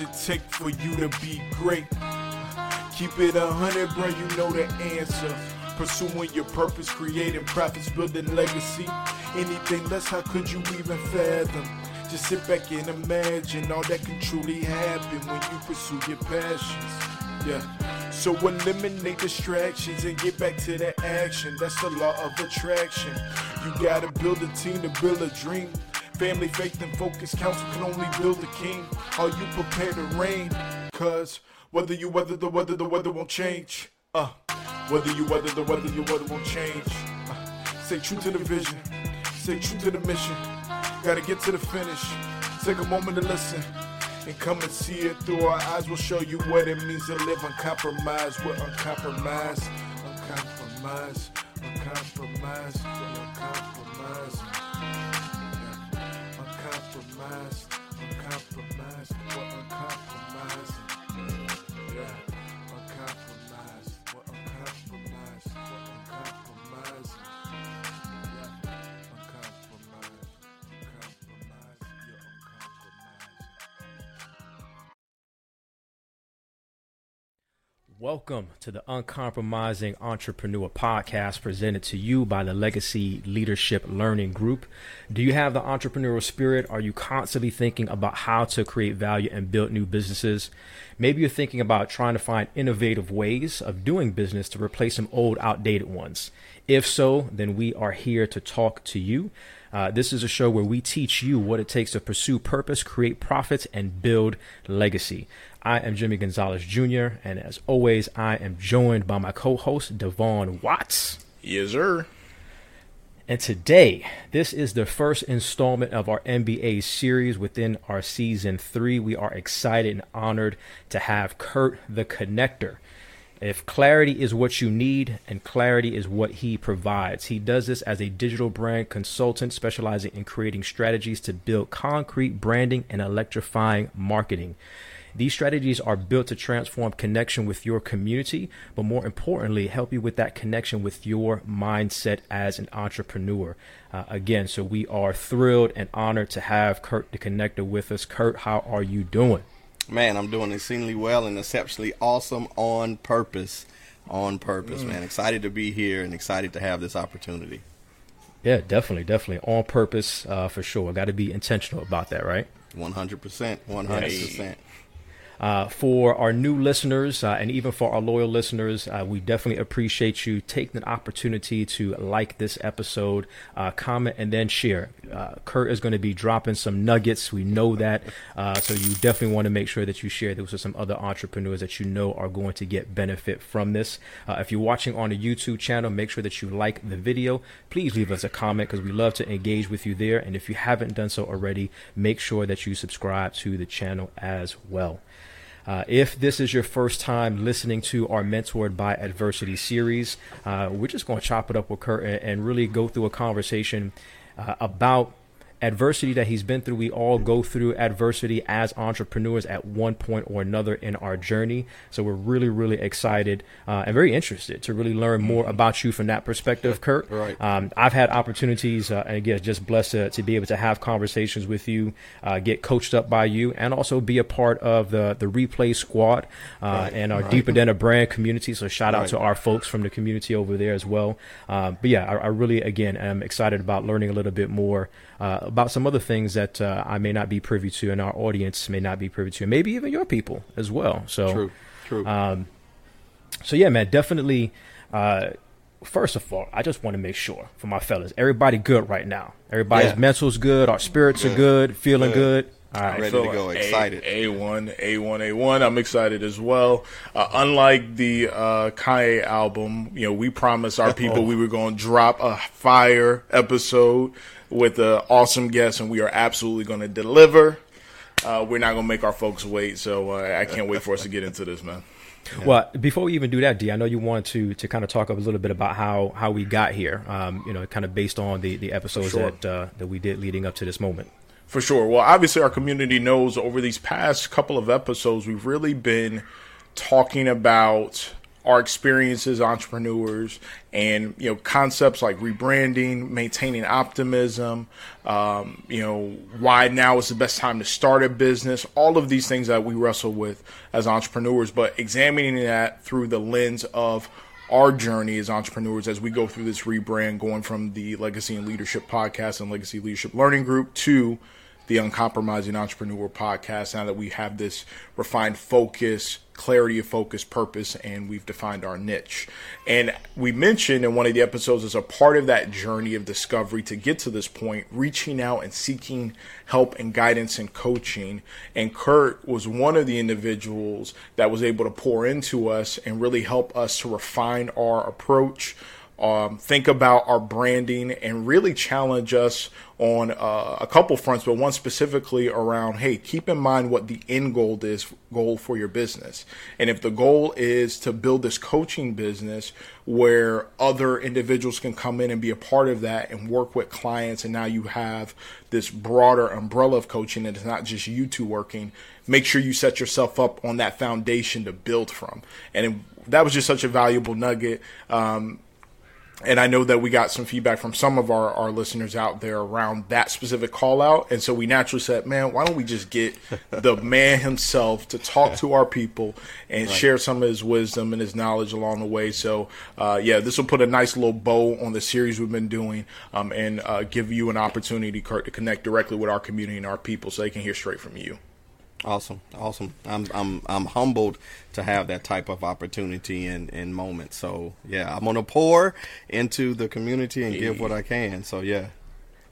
it take for you to be great? Keep it a hundred, bro, you know the answer. Pursuing your purpose, creating profits, building legacy. Anything less, how could you even fathom? Just sit back and imagine all that can truly happen when you pursue your passions. Yeah. So eliminate distractions and get back to that action. That's the law of attraction. You gotta build a team to build a dream. Family, faith, and focus. Council can only build a king. Are you prepared to reign? Cause whether you weather the weather, the weather won't change. Uh, whether you weather the weather, your weather won't change. Uh, stay true to the vision. Stay true to the mission. Gotta get to the finish. Take a moment to listen and come and see it through our eyes. We'll show you what it means to live uncompromised. We're uncompromised, uncompromised, uncompromised, uncompromised, yeah. Uncompromised, uncompromised. We're uncompromised. Yeah, Welcome to the Uncompromising Entrepreneur Podcast presented to you by the Legacy Leadership Learning Group. Do you have the entrepreneurial spirit? Are you constantly thinking about how to create value and build new businesses? Maybe you're thinking about trying to find innovative ways of doing business to replace some old, outdated ones. If so, then we are here to talk to you. Uh, this is a show where we teach you what it takes to pursue purpose, create profits, and build legacy. I am Jimmy Gonzalez Jr., and as always, I am joined by my co host, Devon Watts. Yes, sir. And today, this is the first installment of our MBA series within our season three. We are excited and honored to have Curt the Connector. If clarity is what you need and clarity is what he provides, he does this as a digital brand consultant specializing in creating strategies to build concrete branding and electrifying marketing. These strategies are built to transform connection with your community, but more importantly, help you with that connection with your mindset as an entrepreneur. Uh, again, so we are thrilled and honored to have Curt the Connector with us. Curt, how are you doing? Man, I'm doing exceedingly well and exceptionally awesome on purpose. On purpose, man. Excited to be here and excited to have this opportunity. Yeah, definitely, definitely on purpose uh, for sure. Got to be intentional about that, right? 100%. 100%. Uh, for our new listeners uh, and even for our loyal listeners, uh, we definitely appreciate you taking the opportunity to like this episode, uh, comment, and then share. Uh, Curt is going to be dropping some nuggets. We know that. Uh, so you definitely want to make sure that you share this with some other entrepreneurs that you know are going to get benefit from this. if you're watching on the YouTube channel, make sure that you like the video. Please leave us a comment because we love to engage with you there. And if you haven't done so already, make sure that you subscribe to the channel as well. Uh, if this is your first time listening to our Mentored by Adversity series, uh, we're just going to chop it up with Curt and, and really go through a conversation uh, about adversity that he's been through. We all go through adversity as entrepreneurs at one point or another in our journey. So we're really, really excited uh, and very interested to really learn more about you from that perspective, Curt. Right. Um, I've had opportunities, uh, and again, just blessed to, to be able to have conversations with you, uh, get coached up by you, and also be a part of the the replay squad uh, Right, and our right. deeper than a brand community. So shout out Right. to our folks from the community over there as well. Um, but yeah, I, I really again am excited about learning a little bit more uh, about some other things that uh, I may not be privy to, and our audience may not be privy to, and maybe even your people as well. So True. True. um, so yeah, man, definitely. Uh, first of all, I just want to make sure for my fellas, everybody good right now. Everybody's Yeah. mental's good, our spirits are good, feeling Good. good. All right, Ready feel to go. Excited. A one, A one, A one. I'm excited as well. Uh, unlike the uh, Kanye album, you know, we promised our people we were going to drop a fire episode with an awesome guest, and we are absolutely going to deliver. Uh, we're not going to make our folks wait, so uh, I can't wait for us to get into this, man. Well, before we even do that, D, I know you wanted to to kind of talk up a little bit about how how we got here. Um, you know, kind of based on the the episodes Sure. that uh, that we did leading up to this moment. For sure. Well, obviously, our community knows over these past couple of episodes, we've really been talking about our experiences, entrepreneurs, and you know concepts like rebranding, maintaining optimism. Um, you know why now is the best time to start a business. All of these things that we wrestle with as entrepreneurs, but examining that through the lens of our journey as entrepreneurs as we go through this rebrand, going from the Legacy and Leadership podcast and Legacy Leadership Learning Group to the Uncompromising Entrepreneur podcast. Now that we have this refined focus, clarity of focus, purpose, and we've defined our niche. And we mentioned in one of the episodes as a part of that journey of discovery to get to this point, reaching out and seeking help and guidance and coaching. And Kurt was one of the individuals that was able to pour into us and really help us to refine our approach um, think about our branding and really challenge us on uh, a couple fronts, but one specifically around, hey, keep in mind what the end goal is goal for your business. And if the goal is to build this coaching business where other individuals can come in and be a part of that and work with clients, and now you have this broader umbrella of coaching and it's not just you two working, make sure you set yourself up on that foundation to build from. And it, that was just such a valuable nugget. Um, and I know that we got some feedback from some of our, our listeners out there around that specific call out. And so we naturally said, man, why don't we just get the man himself to talk to our people and right. share some of his wisdom and his knowledge along the way. So, uh, yeah, this will put a nice little bow on the series we've been doing um, and uh, give you an opportunity, Curt, to connect directly with our community and our people so they can hear straight from you. Awesome, awesome. I'm I'm I'm humbled to have that type of opportunity and, and moment. So yeah, I'm gonna pour into the community and give what I can. So yeah.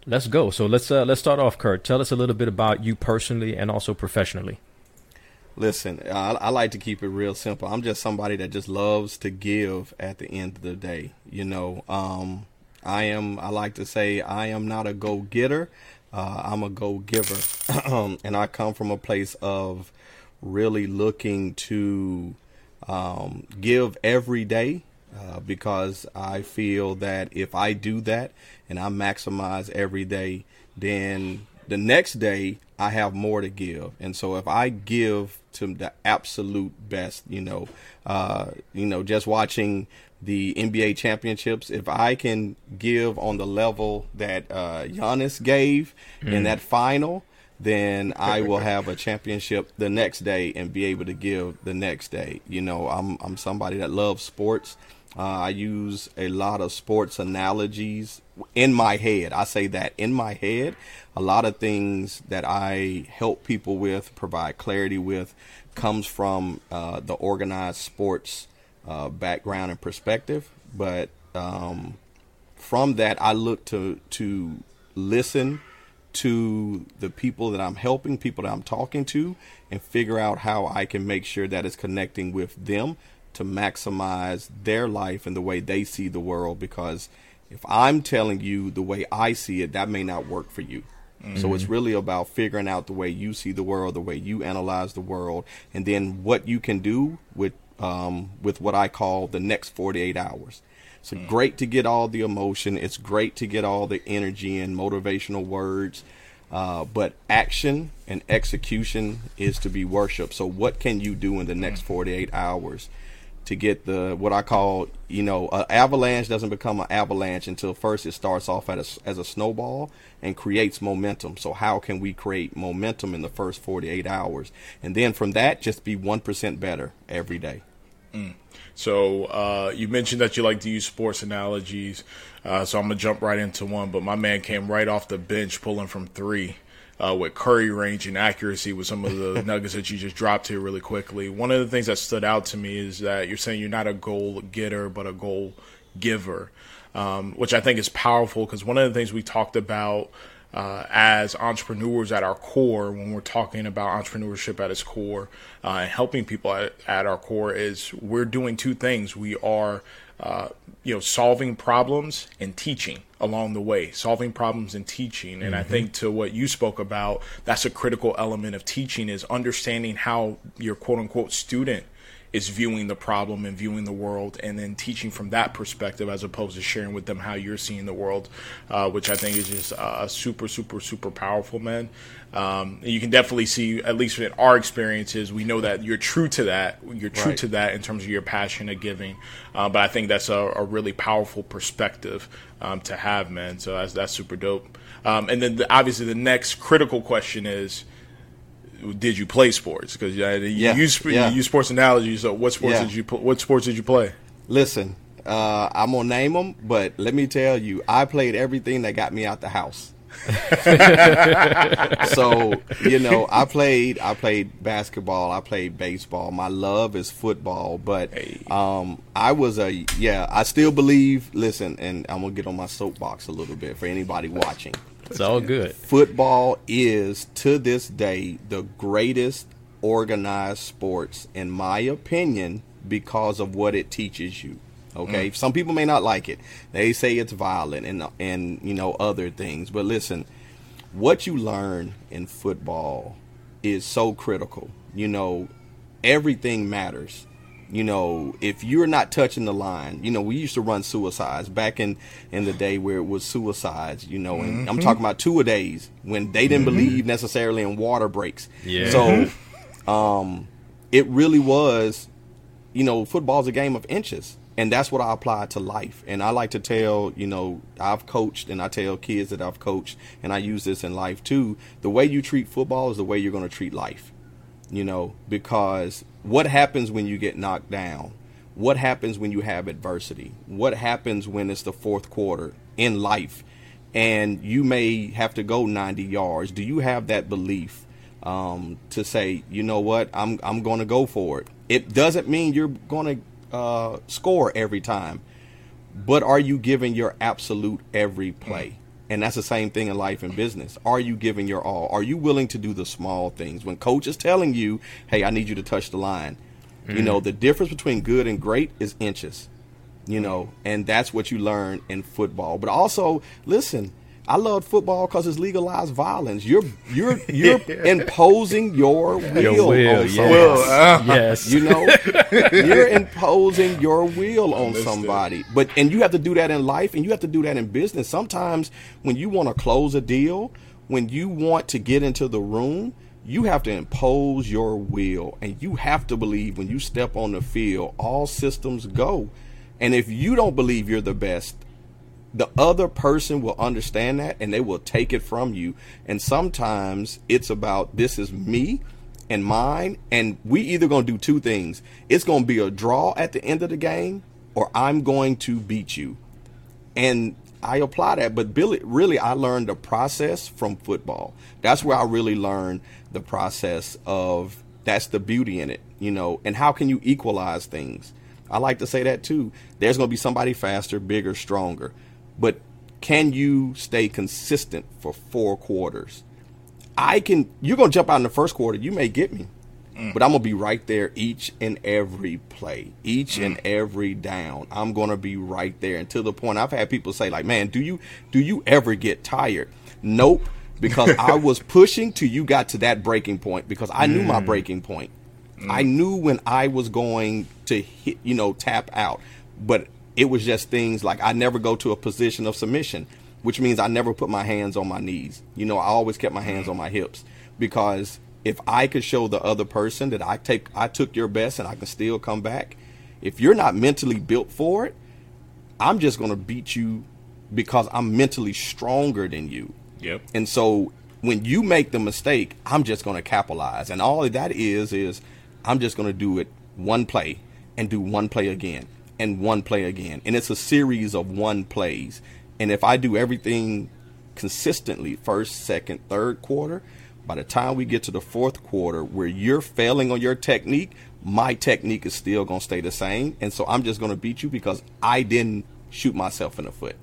Let's go. So let's uh, let's start off, Curt. Tell us a little bit about you personally and also professionally. Listen, I, I like to keep it real simple. I'm just somebody that just loves to give at the end of the day. You know, um, I am. I like to say I am not a go getter. Uh, I'm a go giver, um, and I come from a place of really looking to um, give every day uh, because I feel that if I do that and I maximize every day, then the next day I have more to give. And so if I give to the absolute best, you know, uh, you know, just watching the NBA championships, if I can give on the level that uh, Giannis gave mm. in that final, then I will have a championship the next day and be able to give the next day. You know, I'm I'm somebody that loves sports. Uh, I use a lot of sports analogies in my head. I say that in my head. A lot of things that I help people with, provide clarity with, comes from uh, the organized sports uh, background and perspective. But um, from that, I look to to listen to the people that I'm helping, people that I'm talking to, and figure out how I can make sure that it's connecting with them to maximize their life and the way they see the world. Because if I'm telling you the way I see it, that may not work for you. Mm-hmm. So it's really about figuring out the way you see the world, the way you analyze the world, and then what you can do with um, with what I call the next 48 hours. It's mm. great to get all the emotion. It's great to get all the energy and motivational words. Uh, but action and execution is to be worshiped. So, what can you do in the next mm. 48 hours to get the what I call, you know, an avalanche doesn't become an avalanche until first it starts off a, as a snowball and creates momentum. So, how can we create momentum in the first 48 hours? And then from that, just be 1% better every day. Mm. So uh, you mentioned that you like to use sports analogies, uh, so I'm gonna jump right into one. But my man came right off the bench pulling from three. Uh, with curry range and accuracy with some of the nuggets that you just dropped here really quickly. One of the things that stood out to me is that you're saying you're not a goal getter, but a goal giver, um, which I think is powerful because one of the things we talked about uh, as entrepreneurs at our core, when we're talking about entrepreneurship at its core uh, and helping people at, at, our core, is we're doing two things. We are, uh, you know, solving problems and teaching along the way, solving problems and teaching. And mm-hmm. I think to what you spoke about, that's a critical element of teaching is understanding how your quote unquote student is viewing the problem and viewing the world, and then teaching from that perspective as opposed to sharing with them how you're seeing the world, uh, which I think is just uh, super, super, super powerful, man. Um, you can definitely see, at least in our experiences, we know that you're true to that. You're true Right. to that in terms of your passion of giving. Uh, but I think that's a, a really powerful perspective um, to have, man. So that's that's super dope. Um, and then the, obviously the next critical question is, did you play sports? Because you, Yeah, use sp- yeah. you use sports analogies. So what sports Yeah. did you what sports did you play? Listen, uh, I'm gonna name them, but let me tell you, I played everything that got me out the house. so you know, I played, I played basketball, I played baseball. My love is football, but um, I was a yeah. I still believe. Listen, and I'm gonna get on my soapbox a little bit for anybody watching. It's all good. Football is to this day the greatest organized sports, in my opinion, because of what it teaches you. Okay, mm. some people may not like it. They say it's violent and and you know other things, but listen, what you learn in football is so critical. You know, everything matters. You know, if you're not touching the line, you know, we used to run suicides back in in the day where it was suicides. You know, and I'm mm-hmm. talking about two a days when they didn't mm-hmm. believe necessarily in water breaks. Yeah. So, mm-hmm. um, it really was. You know, football's a game of inches, and that's what I apply to life. And I like to tell, you know, I've coached, and I tell kids that I've coached, and I use this in life too. The way you treat football is the way you're going to treat life you know, because what happens when you get knocked down? What happens when you have adversity? What happens when it's the fourth quarter in life and you may have to go 90 yards? Do you have that belief um, to say, you know what, I'm, I'm going to go for it? It doesn't mean you're going to uh, score every time, but are you giving your absolute every play? And that's the same thing in life and business. Are you giving your all? Are you willing to do the small things? When coach is telling you, hey, I need you to touch the line, you know, the difference between good and great is inches, you know, and that's what you learn in football. But also, listen, I love football because it's legalized violence. You're you're you're imposing your will, Your will, on yes. somebody. Will, uh, yes. You know, you're imposing your will on somebody. But and you have to do that in life and you have to do that in business. Sometimes when you want to close a deal, when you want to get into the room, you have to impose your will and you have to believe when you step on the field, all systems go. And if you don't believe you're the best, the other person will understand that and they will take it from you. And sometimes it's about this is me and mine, and we either gonna do two things. It's gonna be a draw at the end of the game, or I'm going to beat you. And I apply that, but Billy, really, I learned the process from football. That's where I really learned the process of that's the beauty in it, you know, and how can you equalize things? I like to say that too. There's going to be somebody faster, bigger, stronger, but can you stay consistent for four quarters? I can. You're going to jump out in the first quarter. You may get me, mm. but I'm going to be right there each and every play, each mm. and every down. I'm going to be right there, until the point I've had people say, like, "Man, do you do you ever get tired?" Nope, because I was pushing till you got to that breaking point because I knew my mm. breaking point. I knew when I was going to hit, you know, tap out, but it was just things like I never go to a position of submission, which means I never put my hands on my knees. You know, I always kept my hands on my hips because if I could show the other person that I take, I took your best and I can still come back. If you're not mentally built for it, I'm just going to beat you because I'm mentally stronger than you. Yep. And so when you make the mistake, I'm just going to capitalize. And all that is, is I'm just going to do it one play and do one play again and one play again. And it's a series of one plays. And if I do everything consistently, first, second, third quarter, by the time we get to the fourth quarter where you're failing on your technique, my technique is still going to stay the same. And so I'm just going to beat you because I didn't shoot myself in the foot.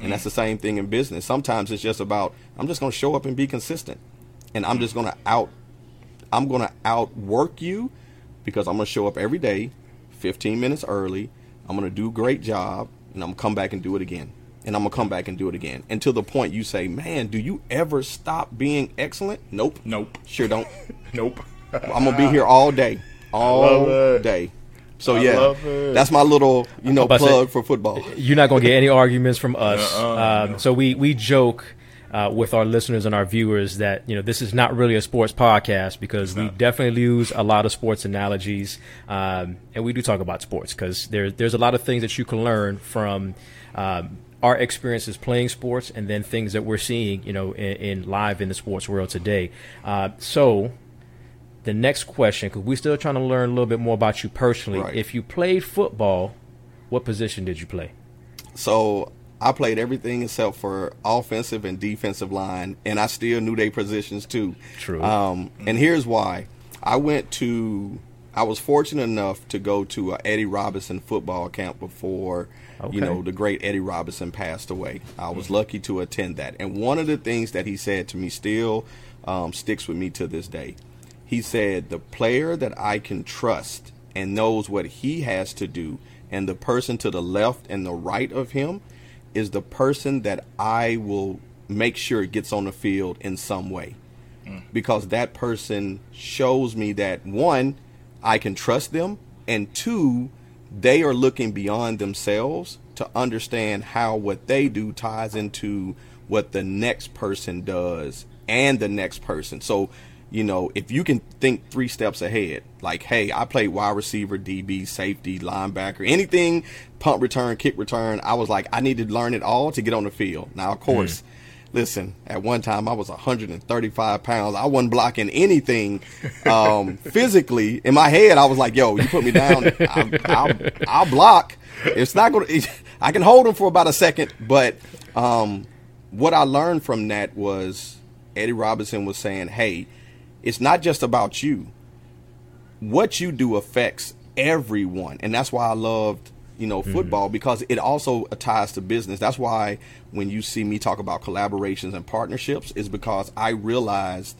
And that's the same thing in business. Sometimes it's just about I'm just going to show up and be consistent. And I'm just going to out I'm going to outwork you because I'm going to show up every day 15 minutes early. I'm going to do a great job and I'm going to come back and do it again. And I'm going to come back and do it again until the point you say, "Man, do you ever stop being excellent?" Nope. Nope. Sure don't. Nope. I'm going to be here all day. All day. So I yeah, that's my little you know about to say- plug for football. You're not going to get any arguments from us. Uh-uh. Um, so we we joke uh, with our listeners and our viewers that you know this is not really a sports podcast because we definitely use a lot of sports analogies, um, and we do talk about sports because there there's a lot of things that you can learn from. Um, our experiences playing sports and then things that we're seeing, you know, in, in live in the sports world today. Uh, so, the next question, because we're still trying to learn a little bit more about you personally. Right. If you played football, what position did you play? So I played everything except for offensive and defensive line, and I still knew their positions too. True. Um, and here's why: I went to, I was fortunate enough to go to a Eddie Robinson football camp before, Okay. you know, the great Eddie Robinson passed away. I was lucky to attend that, and one of the things that he said to me still um, sticks with me to this day. He said, "The player that I can trust and knows what he has to do, and the person to the left and the right of him." Is the person that I will make sure gets on the field in some way. Mm. Because that person shows me that one, I can trust them, and two, they are looking beyond themselves to understand how what they do ties into what the next person does and the next person. So, you know, if you can think three steps ahead, like, hey, I played wide receiver, DB, safety, linebacker, anything, punt return, kick return, I was like, I need to learn it all to get on the field. Now, of course, listen, at one time I was 135 pounds. I wasn't blocking anything um, physically. In my head, I was like, yo, you put me down, I'll, I'll, I'll block. It's not going to, I can hold him for about a second, but um, what I learned from that was Eddie Robinson was saying, hey, it's not just about you. What you do affects everyone. And that's why I loved, you know, mm-hmm. football because it also ties to business. That's why when you see me talk about collaborations and partnerships is because I realized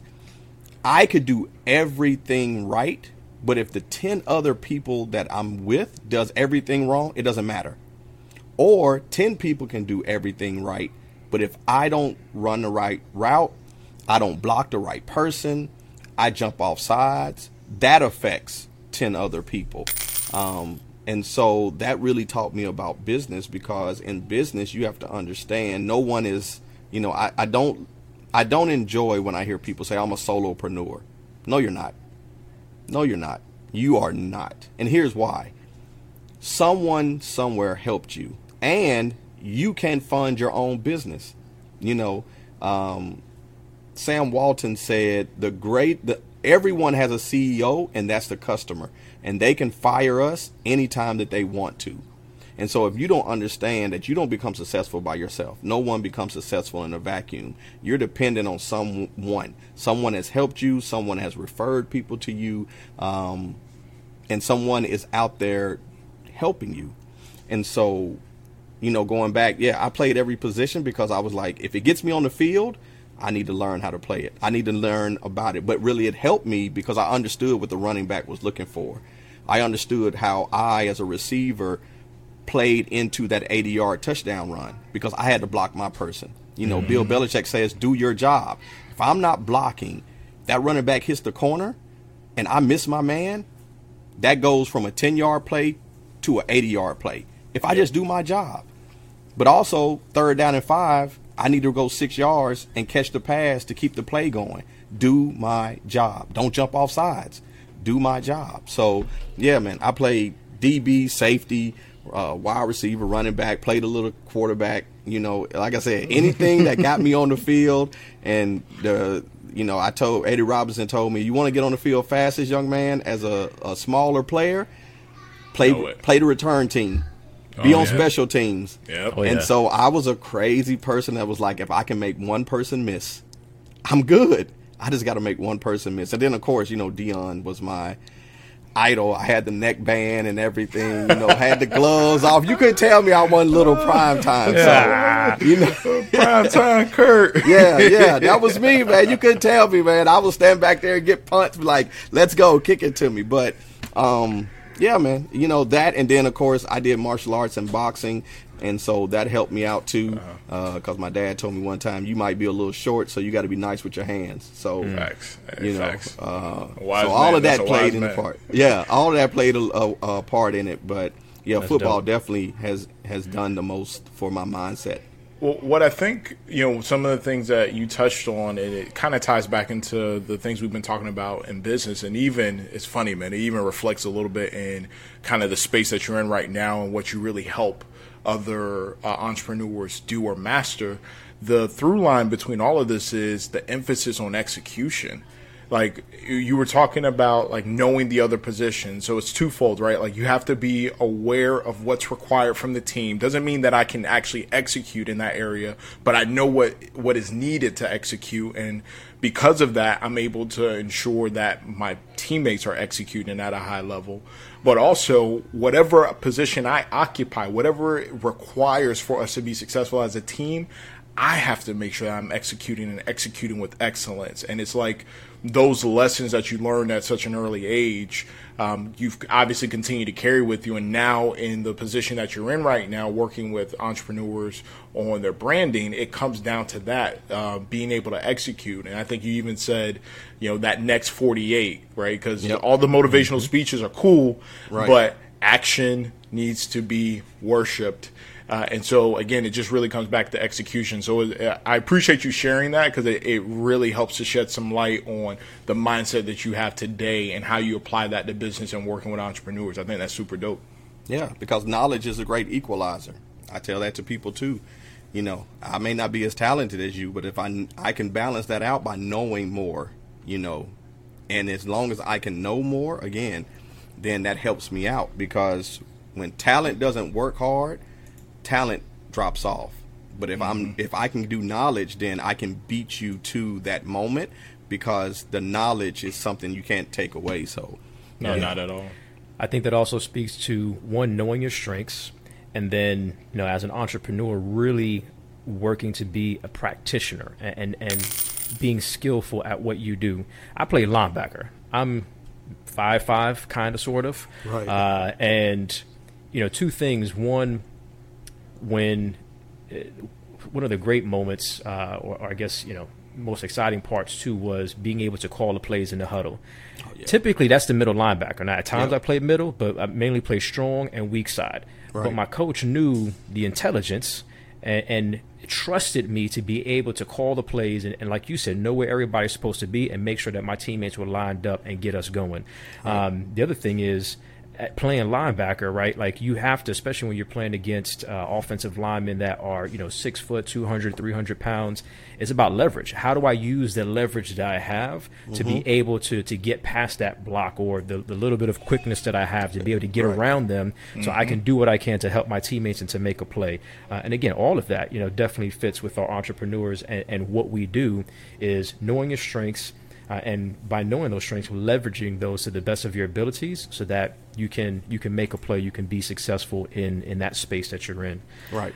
I could do everything right, but if the 10 other people that I'm with does everything wrong, it doesn't matter. Or 10 people can do everything right, but if I don't run the right route, I don't block the right person, I jump off sides, that affects 10 other people. Um, and so that really taught me about business because in business you have to understand no one is, you know, I, I don't I don't enjoy when I hear people say I'm a solopreneur. No, you're not. No, you're not. You are not. And here's why. Someone somewhere helped you, and you can fund your own business. You know, um, Sam Walton said the great the everyone has a CEO and that's the customer and they can fire us anytime that they want to. And so if you don't understand that you don't become successful by yourself, no one becomes successful in a vacuum. You're dependent on someone. Someone has helped you, someone has referred people to you, um, and someone is out there helping you. And so, you know, going back, yeah, I played every position because I was like, if it gets me on the field, I need to learn how to play it. I need to learn about it. But really, it helped me because I understood what the running back was looking for. I understood how I, as a receiver, played into that 80 yard touchdown run because I had to block my person. You know, Bill mm-hmm. Belichick says, do your job. If I'm not blocking, that running back hits the corner and I miss my man, that goes from a 10 yard play to an 80 yard play. If I just do my job. But also, third down and five, I need to go six yards and catch the pass to keep the play going. Do my job. Don't jump off sides. Do my job. So, yeah, man, I played DB, safety, uh, wide receiver, running back, played a little quarterback. You know, like I said, anything that got me on the field. And, the, you know, I told Eddie Robinson told me, you want to get on the field fastest, young man, as a, a smaller player, play, play the return team. Be Oh, on yeah. special teams. Yep. Oh, yeah. And so I was a crazy person that was like, if I can make one person miss, I'm good. I just got to make one person miss. And then, of course, you know, Deion was my idol. I had the neck band and everything, you know, had the gloves off. You couldn't tell me I wasn't little prime time. So, you know, Prime time, Curt. yeah, yeah, that was me, man. You couldn't tell me, man. I would stand back there and get punched, like, let's go, kick it to me. But, um, Yeah, man. You know that, and then of course I did martial arts and boxing, and so that helped me out too. Because uh, my dad told me one time, you might be a little short, so you got to be nice with your hands. So Facts. You know, facts. uh, so wise all man. of that played in the man. part. Yeah, all of that played a, a, a part in it. But yeah, That's football dope. definitely has has done the most for my mindset. Well, what I think, you know, some of the things that you touched on, and it kind of ties back into the things we've been talking about in business. And even, it's funny, man, it even reflects a little bit in kind of the space that you're in right now and what you really help other uh, entrepreneurs do or master. The through line between all of this is the emphasis on execution like you- were talking about like knowing the other position. So it's twofold right? Like you have to be aware of what's required from the team. Doesn't mean that i can actually execute in that area but i know what what is needed to execute. And because of that i'm able to ensure that my teammates are executing at a high level. But also whatever position i occupy whatever it requires for us to be successful as a team I have to make sure that I'm executing and executing with excellence. And it's like those lessons that you learned at such an early age, um, you've obviously continued to carry with you. And now, in the position that you're in right now, working with entrepreneurs on their branding, it comes down to that uh, being able to execute. And I think you even said, you know, that next 48, right? Because Yep. all the motivational speeches are cool, Right. but action needs to be worshipped. Uh, and so again, it just really comes back to execution. So uh, I appreciate you sharing that because it, it really helps to shed some light on the mindset that you have today and how you apply that to business and working with entrepreneurs. I think that's super dope. Yeah, because knowledge is a great equalizer. I tell that to people too. You know, I may not be as talented as you, but if I I can balance that out by knowing more, you know, and as long as I can know more, again, then that helps me out because when talent doesn't work hard, talent drops off. But if I'm if I can do knowledge, then I can beat you to that moment because the knowledge is something you can't take away. So, No, yeah. not at all. I think that also speaks to one knowing your strengths, and then you know as an entrepreneur, really working to be a practitioner and and, and being skillful at what you do. I play linebacker. I'm five five, kind of, sort of, Right. Uh, and you know, two things. One, when uh, one of the great moments, uh, or, or I guess you know, most exciting parts too, was being able to call the plays in the huddle. Typically, that's the middle linebacker. Now, at times Yeah. I played middle, but I mainly play strong and weak side. But my coach knew the intelligence and, and trusted me to be able to call the plays and, and, like you said, know where everybody's supposed to be and make sure that my teammates were lined up and get us going. Um, the other thing is playing linebacker, right? Like you have to, especially when you're playing against uh, offensive linemen that are, you know, six foot, 200, 300 pounds. It's about leverage. How do I use the leverage that I have to be able to to get past that block or the, the little bit of quickness that I have to be able to get around them so I can do what I can to help my teammates and to make a play. Uh, and again, all of that, you know, definitely fits with our entrepreneurs and, and what we do is knowing your strengths, uh, and by knowing those strengths, leveraging those to the best of your abilities, so that you can you can make a play, you can be successful in in that space that you're in. right.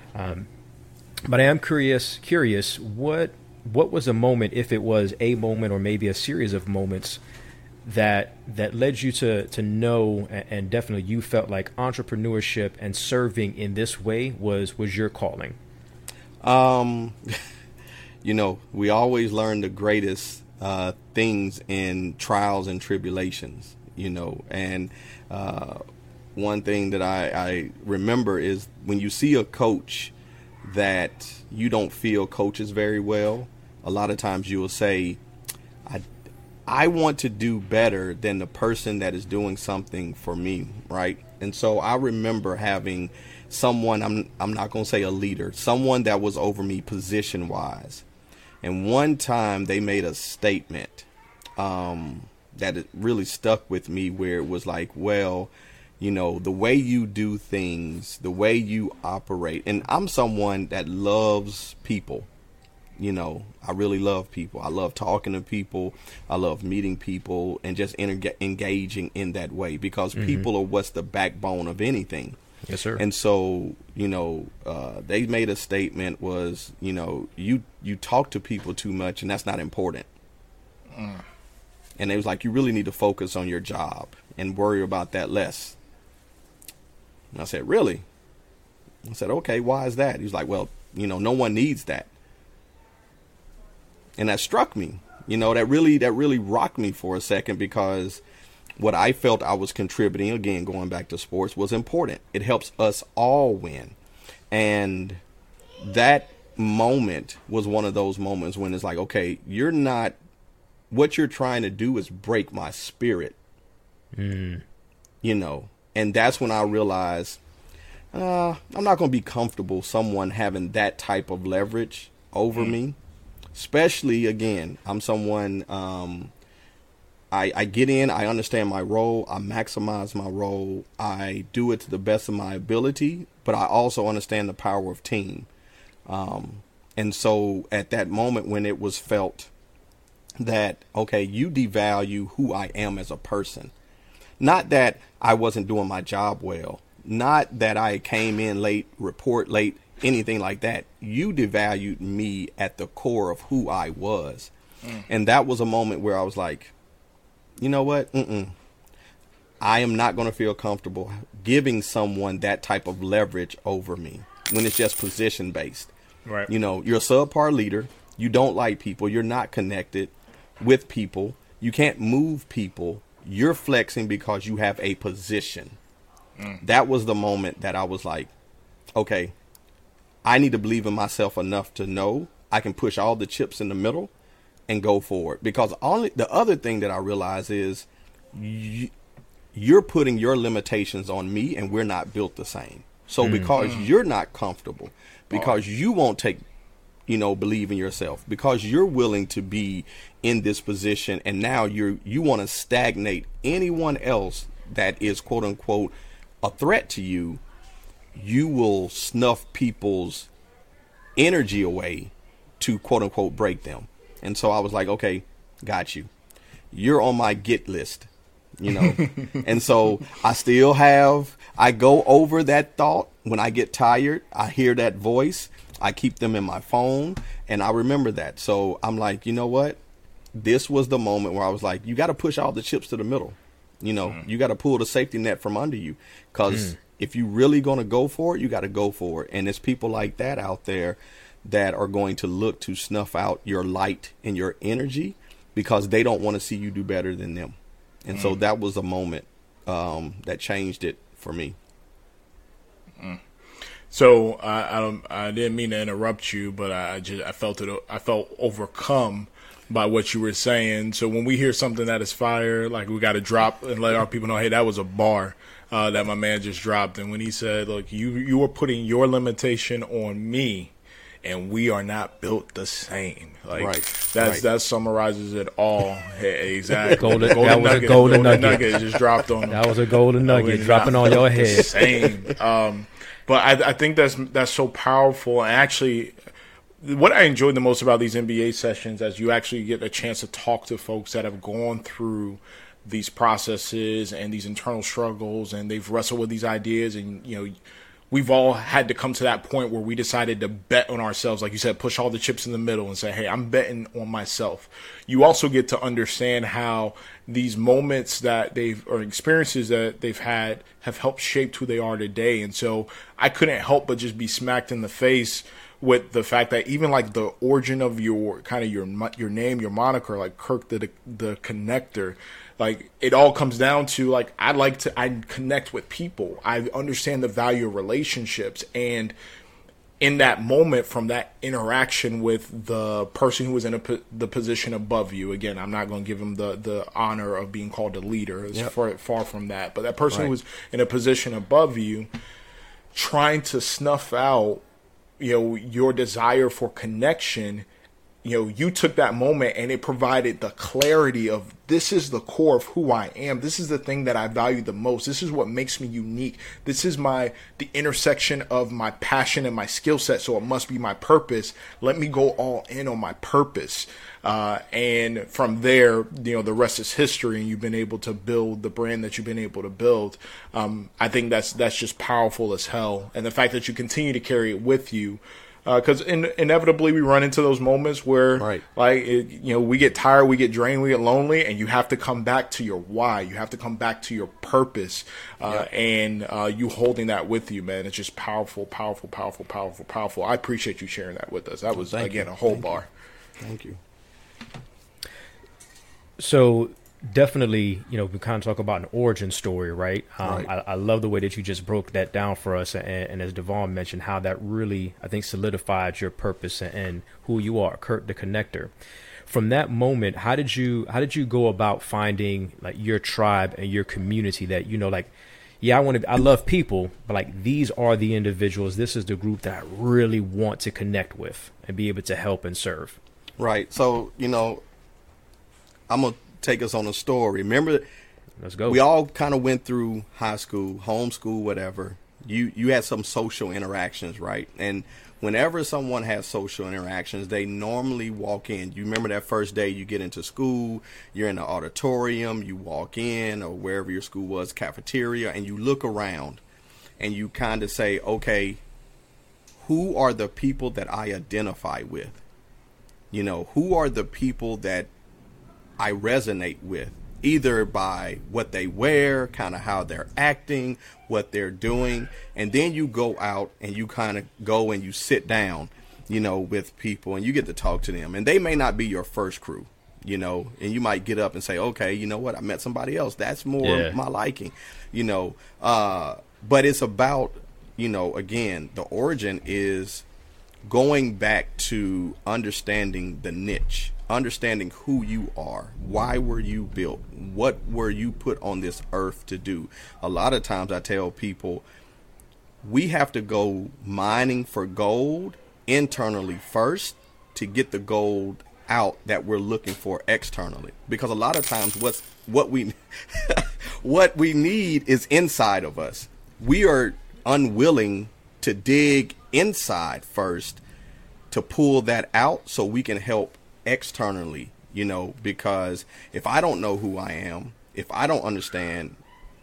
But I am curious curious what what was a moment, if it was a moment or maybe a series of moments that that led you to to know and, and definitely you felt like entrepreneurship and serving in this way was was your calling. Um, you know, we always learn the greatest uh, things in trials and tribulations. You know, and uh, one thing that I, I remember is when you see a coach that you don't feel coaches very well. A lot of times you will say, "I I want to do better than the person that is doing something for me, right? And so I remember having someone I'm I'm not going to say a leader, someone that was over me position wise. And one time they made a statement um, that it really stuck with me where it was like, well, you know, the way you do things, the way you operate. And I'm someone that loves people you know, I really love people. I love talking to people. I love meeting people and just engaging in that way because people are what's the backbone of anything. Yes, sir. And so, you know, uh, they made a statement was, you know, you you talk to people too much and that's not important. And it was like you really need to focus on your job and worry about that less. And I said, Really? I said, Okay, why is that? He's like, Well, you know, no one needs that. And that struck me. You know, that really that really rocked me for a second because what I felt I was contributing, again, going back to sports, was important. It helps us all win. And that moment was one of those moments when it's like, okay, you're not, what you're trying to do is break my spirit. Mm. You know, and that's when I realized uh, I'm not going to be comfortable someone having that type of leverage over mm. me. Especially, again, I'm someone, um, I, I get in, I understand my role, I maximize my role, I do it to the best of my ability, but I also understand the power of team. Um, and so at that moment when it was felt that, okay, you devalue who I am as a person, not that I wasn't doing my job well, not that I came in late, report late, anything like that. You devalued me at the core of who I was. Mm. And that was a moment where I was like, you know what? Mm-mm. I am not going to feel comfortable giving someone that type of leverage over me when it's just position based. Right. You know, you're a subpar leader. You don't like people. You're not connected with people. You can't move people. You're flexing because you have a position. Mm. That was the moment that I was like, okay, I need to believe in myself enough to know I can push all the chips in the middle and go forward. Because only the other thing that I realize is you, you're putting your limitations on me, and we're not built the same. So mm-hmm. because you're not comfortable, because you won't take, you know, believe in yourself, because you're willing to be in this position, and now you're you want to stagnate anyone else that is quote unquote a threat to you, you will snuff people's energy away to quote unquote break them. And so I was like, okay, got you. You're on my get list, you know. and so I still have, I go over that thought when I get tired. I hear that voice. I keep them in my phone and I remember that. So I'm like, you know what? This was the moment where I was like, you got to push all the chips to the middle. You know, mm. you got to pull the safety net from under you because mm. if you really going to go for it, you got to go for it. And there's people like that out there that are going to look to snuff out your light and your energy because they don't want to see you do better than them. And mm. so that was a moment um, that changed it for me. Mm. So I, I, don't, I didn't mean to interrupt you, but I just I felt it. I felt overcome by what you were saying. So when we hear something that is fire, like we got to drop and let our people know, hey, that was a bar uh, that my man just dropped. And when he said, look, you you are putting your limitation on me, and we are not built the same. Like right. that's right. that summarizes it all. Hey, exactly. golden, golden that was nugget, a golden, golden nugget. nugget. just dropped on. That was a golden nugget dropping on your head. Same. Um, but I, I think that's that's so powerful. And actually, what I enjoyed the most about these MBA sessions is you actually get a chance to talk to folks that have gone through these processes and these internal struggles and they've wrestled with these ideas and you know we've all had to come to that point where we decided to bet on ourselves. Like you said, push all the chips in the middle and say, hey, I'm betting on myself. You also get to understand how these moments that they've, or experiences that they've had, have helped shape who they are today. And so I couldn't help but just be smacked in the face with the fact that even like the origin of your kind of your your name, your moniker, like Curt the the connector, like it all comes down to like I like to I connect with people. I understand the value of relationships and in that moment from that interaction with the person who was in a, the position above you again i'm not going to give him the, the honor of being called a leader it's yep. far, far from that but that person right. who was in a position above you trying to snuff out you know your desire for connection you know, you took that moment and it provided the clarity of this is the core of who I am. This is the thing that I value the most. This is what makes me unique. This is my the intersection of my passion and my skill set. So it must be my purpose. Let me go all in on my purpose. Uh, and from there, you know, the rest is history, and you've been able to build the brand that you've been able to build. Um, I think that's that's just powerful as hell, and the fact that you continue to carry it with you because uh, in, inevitably we run into those moments where, right. like, it, you know, we get tired, we get drained, we get lonely, and you have to come back to your why. You have to come back to your purpose, uh, yeah. and uh, you holding that with you, man. It's just powerful, powerful, powerful, powerful, powerful. I appreciate you sharing that with us. That was well, again you. a whole thank bar. You. Thank you. So definitely, you know, we kind of talk about an origin story, right? Um, right. I, I, love the way that you just broke that down for us, and, and, as Devon mentioned, how that really, I think, solidified your purpose and, and, who you are, Curt the Connector. From that moment, how did you how did you go about finding like your tribe and your community that you know, like, yeah, I want to, I love people, but like these are the individuals, this is the group that I really want to connect with and be able to help and serve. Right. So you know, I'm gonna take us on a story. Remember, let's go. We all kind of went through high school, homeschool, whatever. You you had some social interactions, right? And whenever someone has social interactions, they normally walk in. You remember that first day you get into school, you're in the auditorium, you walk in or wherever your school was, cafeteria, and you look around and you kind of say, okay, who are the people that I identify with? You know, who are the people that I resonate with, either by what they wear, kind of how they're acting, what they're doing. And then you go out and you kind of go and you sit down, you know, with people and you get to talk to them. And they may not be your first crew, you know, and you might get up and say, okay, you know what, I met somebody else. That's more yeah. my liking, you know. Uh, but it's about, you know, again, the origin is going back to understanding the niche understanding who you are. Why were you built? What were you put on this earth to do? A lot of times I tell people we have to go mining for gold internally first to get the gold out that we're looking for externally because a lot of times what's what we what we need is inside of us we are unwilling to dig inside first to pull that out so we can help externally, you know, because if I don't know who I am, if I don't understand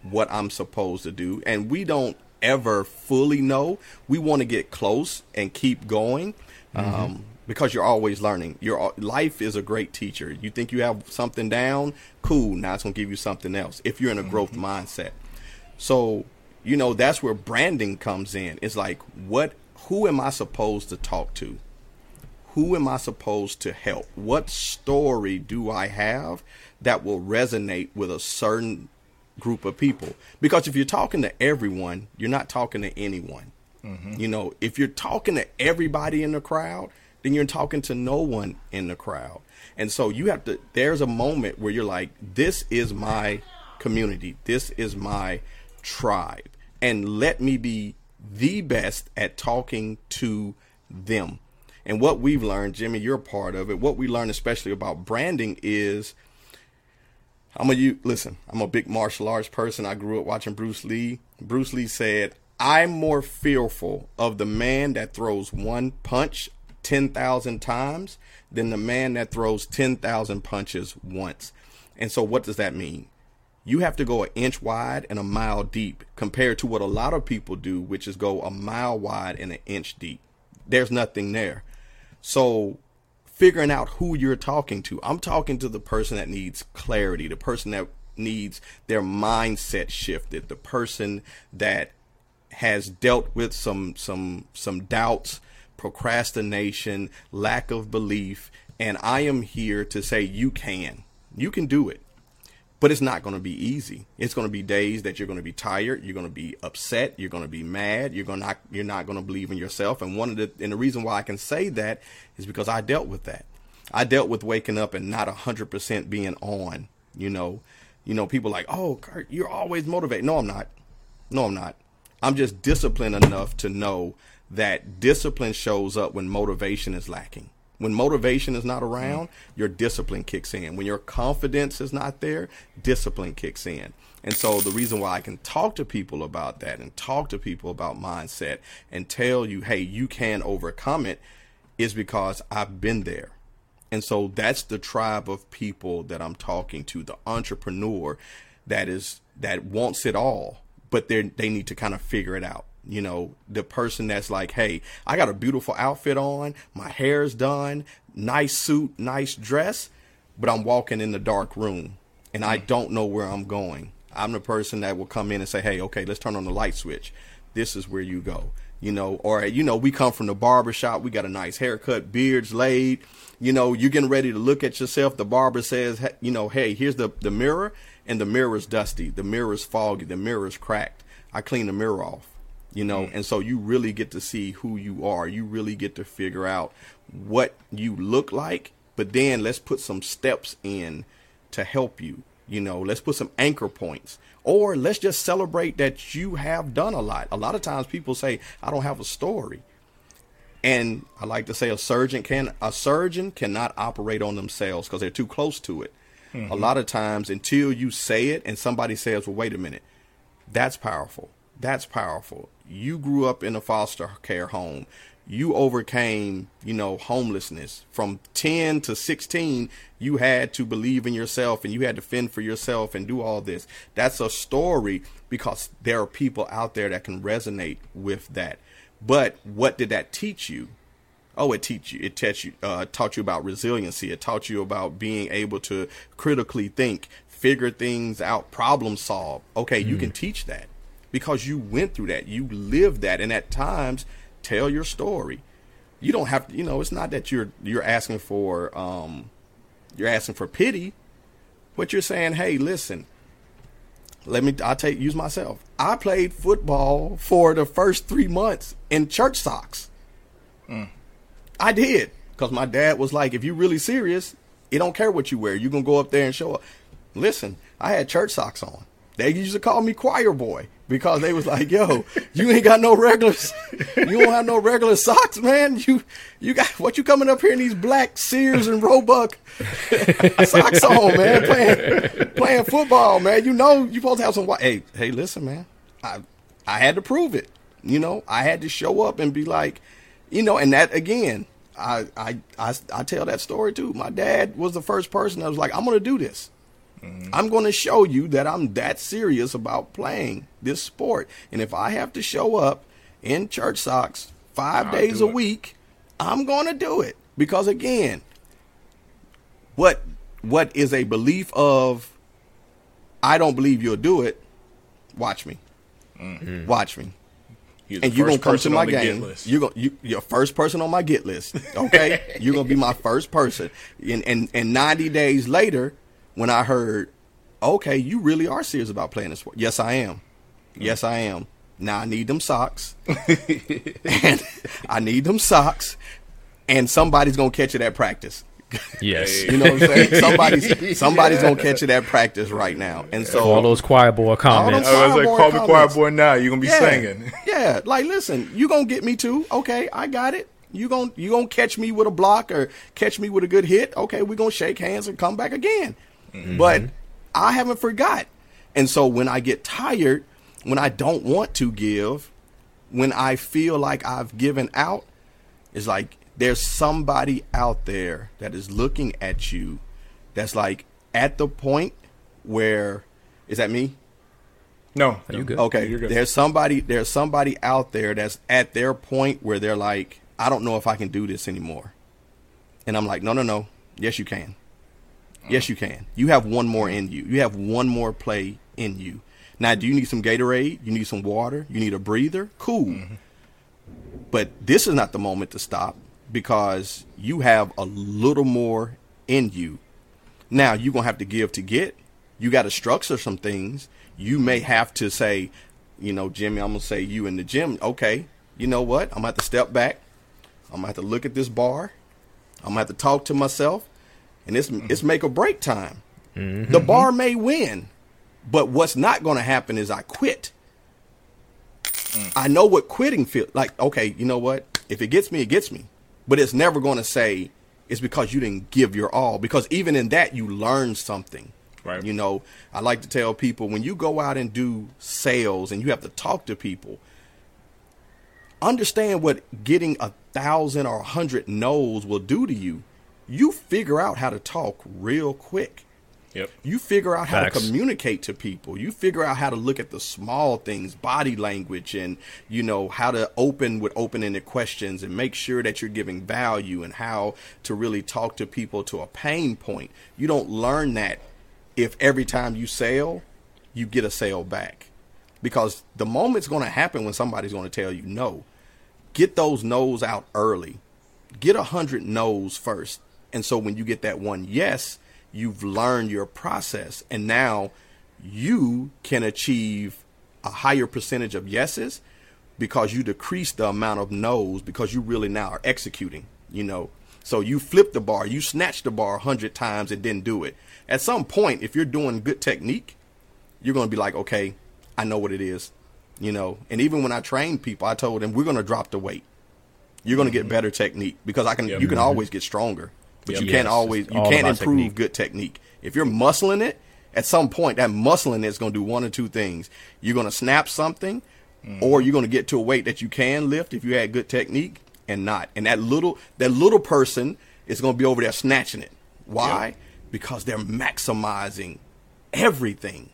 what I'm supposed to do, and we don't ever fully know, we want to get close and keep going. Mm-hmm. Um, because you're always learning. Your life is a great teacher. You think you have something down, cool. Now it's gonna give you something else. If you're in a growth mm-hmm. mindset, so you know that's where branding comes in. It's like, what? Who am I supposed to talk to? Who am I supposed to help? What story do I have that will resonate with a certain group of people? Because if you're talking to everyone, you're not talking to anyone. Mm-hmm. You know, if you're talking to everybody in the crowd, then you're talking to no one in the crowd. And so you have to, there's a moment where you're like, this is my community, this is my tribe, and let me be the best at talking to them and what we've learned, Jimmy, you're part of it. What we learned, especially about branding, is I'm a you listen. I'm a big martial arts person. I grew up watching Bruce Lee. Bruce Lee said, "I'm more fearful of the man that throws one punch ten thousand times than the man that throws ten thousand punches once." And so, what does that mean? You have to go an inch wide and a mile deep, compared to what a lot of people do, which is go a mile wide and an inch deep. There's nothing there. So figuring out who you're talking to. I'm talking to the person that needs clarity, the person that needs their mindset shifted, the person that has dealt with some some some doubts, procrastination, lack of belief, and I am here to say you can. You can do it but it's not going to be easy. It's going to be days that you're going to be tired, you're going to be upset, you're going to be mad, you're going to not, you're not going to believe in yourself. And one of the and the reason why I can say that is because I dealt with that. I dealt with waking up and not 100% being on, you know. You know, people like, "Oh, Curt, you're always motivated." No, I'm not. No, I'm not. I'm just disciplined enough to know that discipline shows up when motivation is lacking. When motivation is not around, mm-hmm. your discipline kicks in. When your confidence is not there, discipline kicks in. And so the reason why I can talk to people about that and talk to people about mindset and tell you, hey, you can overcome it is because I've been there. And so that's the tribe of people that I'm talking to, the entrepreneur that is that wants it all, but they they need to kind of figure it out. You know, the person that's like, hey, I got a beautiful outfit on, my hair's done, nice suit, nice dress, but I'm walking in the dark room and I mm. don't know where I'm going. I'm the person that will come in and say, hey, okay, let's turn on the light switch. This is where you go. You know, or, you know, we come from the barber shop. We got a nice haircut, beards laid. You know, you're getting ready to look at yourself. The barber says, you know, hey, here's the, the mirror and the mirror's dusty. The mirror's foggy. The mirror's cracked. I clean the mirror off you know mm. and so you really get to see who you are. You really get to figure out what you look like but then let's put some steps in to help you you know. Let's put some anchor points or let's just celebrate that you have done a lot. A lot of times people say i don't have a story. And i like to say a surgeon can a surgeon cannot operate on themselves because they're too close to it. Mm-hmm. a lot of times until you say it and somebody says well wait a minute. That's powerful. That's powerful you grew up in a foster care home. You overcame you know homelessness. From 10 to 16 you had to believe in yourself and you had to fend for yourself and do all this. That's a story because there are people out there that can resonate with that. But what did that teach you? Oh it teach you it taught you uh, taught you about resiliency. It taught you about being able to critically think figure things out problem solve. Okay mm. you can teach that because you went through that. You lived that. And at times, tell your story. You don't have to, you know, it's not that you're you're asking for um you're asking for pity, but you're saying, "Hey, listen, let me I'll take use myself. I played football for the first 3 months in church socks." Mm. I did cuz my dad was like, "If you're really serious, it don't care what you wear. You're going to go up there and show up." Listen, I had church socks on. They used to call me choir boy because they was like, "Yo, you ain't got no regular, you don't have no regular socks, man. You you got what you coming up here in these black Sears and Roebuck socks on, man, playing playing football, man. You know you supposed to have some white. Hey, hey, listen, man, I I had to prove it. You know, I had to show up and be like, you know, and that again, I I I, I tell that story too. My dad was the first person that was like, I'm gonna do this. Mm-hmm. I'm going to show you that I'm that serious about playing this sport. And if I have to show up in church socks 5 I'll days a it. week, I'm going to do it. Because again, what what is a belief of I don't believe you'll do it? Watch me. Mm-hmm. Watch me. You're and you're gonna come to my game. You're gonna you, you're first person on my get list. Okay, you're gonna be my first person. And and and 90 days later, when I heard, okay, you really are serious about playing this sport. Yes, I am. Mm. Yes, I am. Now I need them socks. and I need them socks. And somebody's gonna catch it at practice. Yes. you know what I'm saying? Somebody's somebody's yeah. gonna catch it at practice right now. And so all those choir boy comments. I was like, call me choir boy now. You're gonna be yeah. singing. Yeah. Like listen, you gonna get me too. Okay, I got it. You gonna you gonna catch me with a block or catch me with a good hit. Okay, we're gonna shake hands and come back again. Mm-hmm. But I haven't forgot. And so when I get tired, when I don't want to give, when I feel like I've given out, it's like there's somebody out there that is looking at you that's like at the point where is that me? No, you good. Okay, you're good. There's somebody there's somebody out there that's at their point where they're like, I don't know if I can do this anymore. And I'm like, no, no, no. Yes, you can. Yes, you can. You have one more in you. You have one more play in you. Now, do you need some Gatorade? You need some water? You need a breather? Cool. Mm-hmm. But this is not the moment to stop because you have a little more in you. Now, you're going to have to give to get. You got to structure some things. You may have to say, you know, Jimmy, I'm going to say you in the gym. Okay, you know what? I'm going to have to step back. I'm going to have to look at this bar. I'm going to have to talk to myself and it's it's make or break time. Mm-hmm. The bar may win, but what's not going to happen is I quit. Mm. I know what quitting feels like. Okay, you know what? If it gets me, it gets me. But it's never going to say it's because you didn't give your all. Because even in that, you learn something. Right. You know, I like to tell people when you go out and do sales and you have to talk to people, understand what getting a thousand or a hundred no's will do to you you figure out how to talk real quick. Yep. You figure out how Facts. to communicate to people. You figure out how to look at the small things, body language, and you know how to open with open-ended questions and make sure that you're giving value and how to really talk to people to a pain point. You don't learn that if every time you sell, you get a sale back, because the moment's going to happen when somebody's going to tell you no. Get those no's out early. Get a hundred no's first, and so when you get that one yes you've learned your process. And now you can achieve a higher percentage of yeses because you decrease the amount of no's because you really now are executing you know. So you flip the bar you snatch the bar a hundred times and didn't do it. At some point if you're doing good technique you're going to be like okay i know what it is you know. And even when i train people i told them we're going to drop the weight. You're going to get mm-hmm. better technique because i can Yep. you can mm-hmm. always get stronger but Yep. you can't always you can't improve technique. good technique. If you're muscling it, at some point that muscling is going to do one or two things. You're going to snap something, or you're going to get to a weight that you can lift if you had good technique, and not. And that little that little person is going to be over there snatching it. Why? Because they're maximizing everything.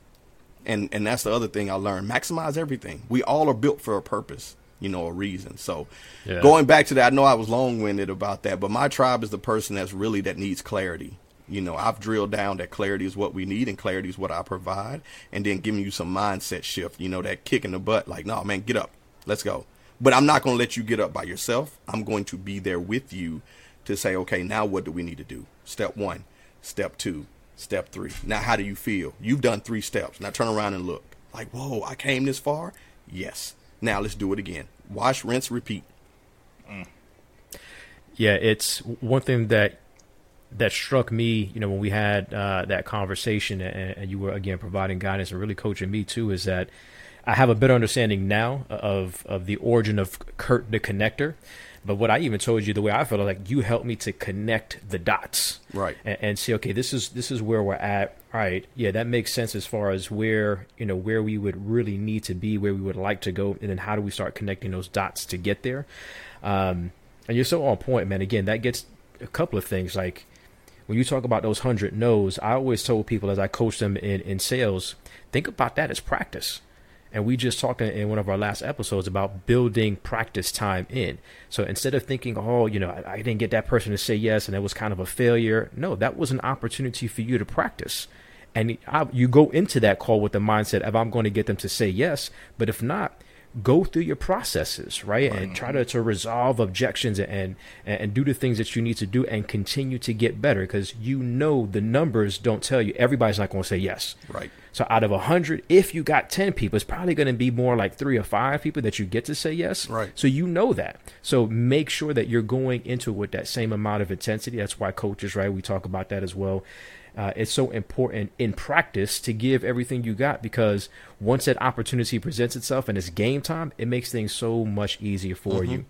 And and that's the other thing I learned. Maximize everything. We all are built for a purpose, you know, a reason. So Yeah. going back to that, I know I was long winded about that, but my tribe is the person that's really that needs clarity. You know, I've drilled down that clarity is what we need and clarity is what I provide, and then giving you some mindset shift, you know, that kick in the butt, like, no man, get up. Let's go. But I'm not gonna let you get up by yourself. I'm going to be there with you to say, okay, now what do we need to do? Step one, step two, step three. Now how do you feel? You've done three steps. Now turn around and look. Like, whoa, I came this far? Yes. Now let's do it again. Wash, rinse, repeat. Yeah, it's one thing that that struck me, you know, when we had uh, that conversation, and, and you were again providing guidance and really coaching me too, is that I have a better understanding now of of the origin of Curt the connector. But what I even told you, the way I felt like you helped me to connect the dots, Right. and, and see, okay, this is this is where we're at. All right, yeah, that makes sense as far as where you know where we would really need to be, where we would like to go, and then how do we start connecting those dots to get there? Um, and you're so on point, man. Again, that gets a couple of things like when you talk about those hundred no's. I always told people as I coach them in in sales, think about that as practice. And we just talked in- one of our last episodes about building practice time in. So instead of thinking, oh, you know, I, I didn't get that person to say yes and it was kind of a failure, no, that was an opportunity for you to practice. And I, you go into that call with the mindset of, I'm going to get them to say yes. But if not, go through your processes, right? And try to, to resolve objections and, and, and do the things that you need to do and continue to get better because you know the numbers don't tell you. Everybody's not going to say yes. Right. So out of a hundred, if you got ten people, it's probably going to be more like three or five people that you get to say yes. Right. So you know that. So make sure that you're going into it with that same amount of intensity. That's why coaches, right? We talk about that as well. Uh, it's so important in practice to give everything you got because once that opportunity presents itself and it's game time, it makes things so much easier for you.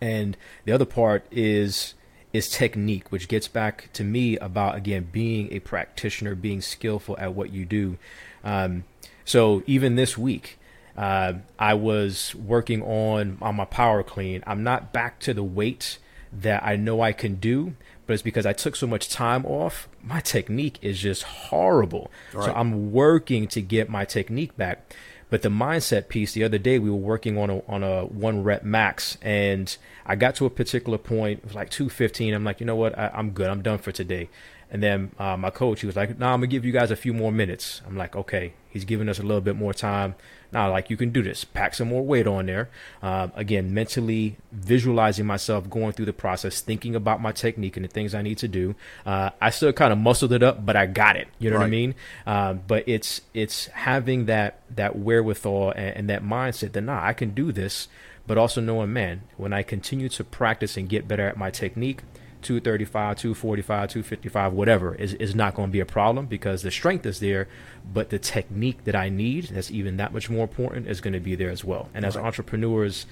And the other part is is technique, which gets back to me about again being a practitioner, being skillful at what you do. Um, so even this week, uh, I was working on on my power clean. I'm not back to the weight that I know I can do, but it's because I took so much time off. My technique is just horrible. So I'm working to get my technique back. But the mindset piece, the other day we were working on a on a one rep max, and I got to a particular point, it was like two fifteen. I'm like, you know what, I, I'm good, I'm done for today. And then uh, my coach, he was like, "No, nah, I'm gonna give you guys a few more minutes." I'm like, "Okay." He's giving us a little bit more time. Now, like you can do this. Pack some more weight on there. Um, again, mentally visualizing myself going through the process, thinking about my technique and the things I need to do. Uh, I still kind of muscled it up, but I got it. You know what I mean? Um, but it's it's having that that wherewithal and, and that mindset that nah, I can do this. But also knowing, man, when I continue to practice and get better at my technique, 235, 245, 255, whatever, is, is not going to be a problem because the strength is there, but the technique that I need, that's even that much more important, is going to be there as well. And as entrepreneurs,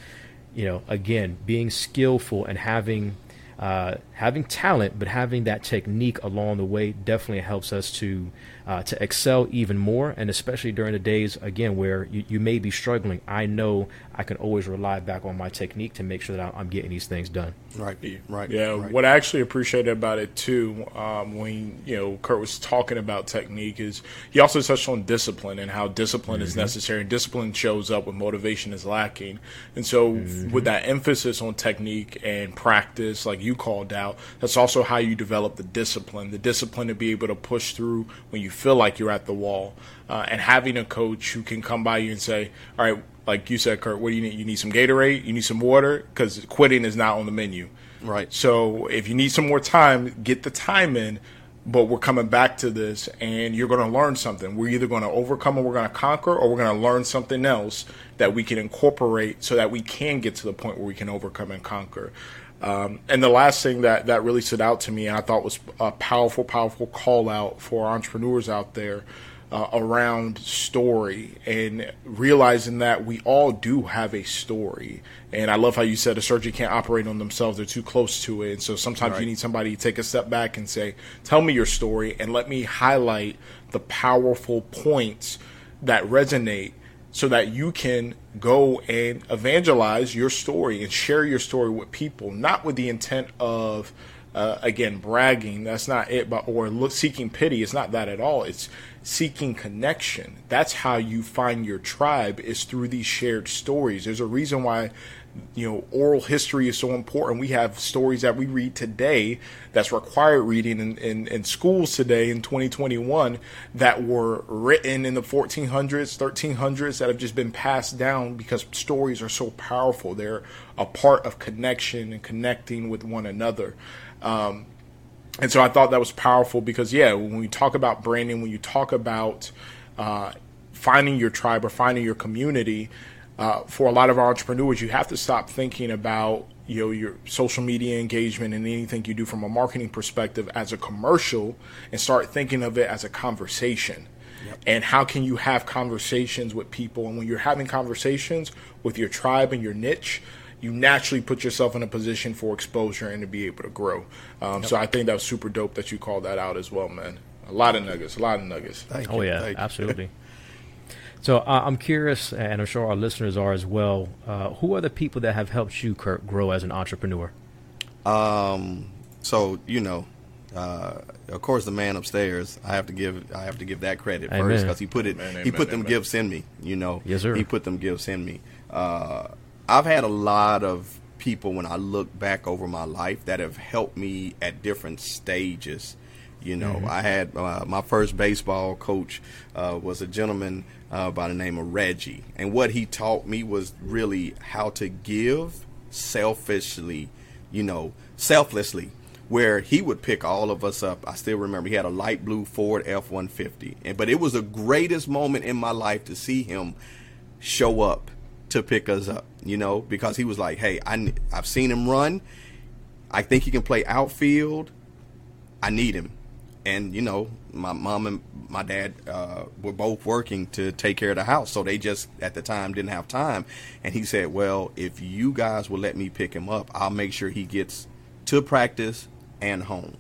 you know, again, being skillful and having uh, having talent, but having that technique along the way definitely helps us to uh, to excel even more. And especially during the days again where you, you may be struggling, I know I can always rely back on my technique to make sure that I'm getting these things done. Right, right. Yeah, right. what I actually appreciated about it too, um, when you know Curt was talking about technique, is he also touched on discipline and how discipline mm-hmm. is necessary. And discipline shows up when motivation is lacking. And so, mm-hmm. with that emphasis on technique and practice, like you called out, that's also how you develop the discipline. The discipline to be able to push through when you feel like you're at the wall, uh, and having a coach who can come by you and say, "All right." Like you said, Curt, what do you need? You need some Gatorade. You need some water because quitting is not on the menu. Right. So if you need some more time, get the time in. But we're coming back to this, and you're going to learn something. We're either going to overcome and we're going to conquer, or we're going to learn something else that we can incorporate so that we can get to the point where we can overcome and conquer. Um, and the last thing that, that really stood out to me, and I thought was a powerful, powerful call out for entrepreneurs out there, uh, around story and realizing that we all do have a story. And I love how you said a surgeon can't operate on themselves; they're too close to it. And so sometimes right. you need somebody to take a step back and say, "Tell me your story, and let me highlight the powerful points that resonate." So that you can go and evangelize your story and share your story with people, not with the intent of uh, again bragging that's not it but or look, seeking pity it's not that at all it's seeking connection. That's how you find your tribe is through these shared stories. There's a reason why you know oral history is so important. We have stories that we read today that's required reading in, in, in schools today in 2021 that were written in the 1400s, 1300s that have just been passed down because stories are so powerful. They're a part of connection and connecting with one another. Um, and so I thought that was powerful because yeah, when we talk about branding, when you talk about uh, finding your tribe or finding your community, uh, for a lot of our entrepreneurs, you have to stop thinking about you know your social media engagement and anything you do from a marketing perspective as a commercial, and start thinking of it as a conversation. Yep. And how can you have conversations with people? And when you're having conversations with your tribe and your niche, you naturally put yourself in a position for exposure and to be able to grow. Um, yep. So I think that was super dope that you called that out as well, man. A lot of nuggets, a lot of nuggets. Thank oh yeah, Thank absolutely. so uh, I'm curious, and I'm sure our listeners are as well. Uh, who are the people that have helped you, Curt, grow as an entrepreneur? Um. So you know, uh, of course, the man upstairs. I have to give. I have to give that credit amen. first because he put it. Amen, he put amen, them gifts in me. You know. Yes, sir. He put them gifts in me. Uh, I've had a lot of people when I look back over my life that have helped me at different stages. You know, mm-hmm. I had uh, my first baseball coach uh, was a gentleman uh, by the name of Reggie, and what he taught me was really how to give selfishly, you know, selflessly. Where he would pick all of us up. I still remember he had a light blue Ford F one fifty, and but it was the greatest moment in my life to see him show up to pick us up, you know, because he was like, "Hey, I I've seen him run. I think he can play outfield. I need him." And you know, my mom and my dad uh, were both working to take care of the house, so they just at the time didn't have time. And he said, "Well, if you guys will let me pick him up, I'll make sure he gets to practice and home."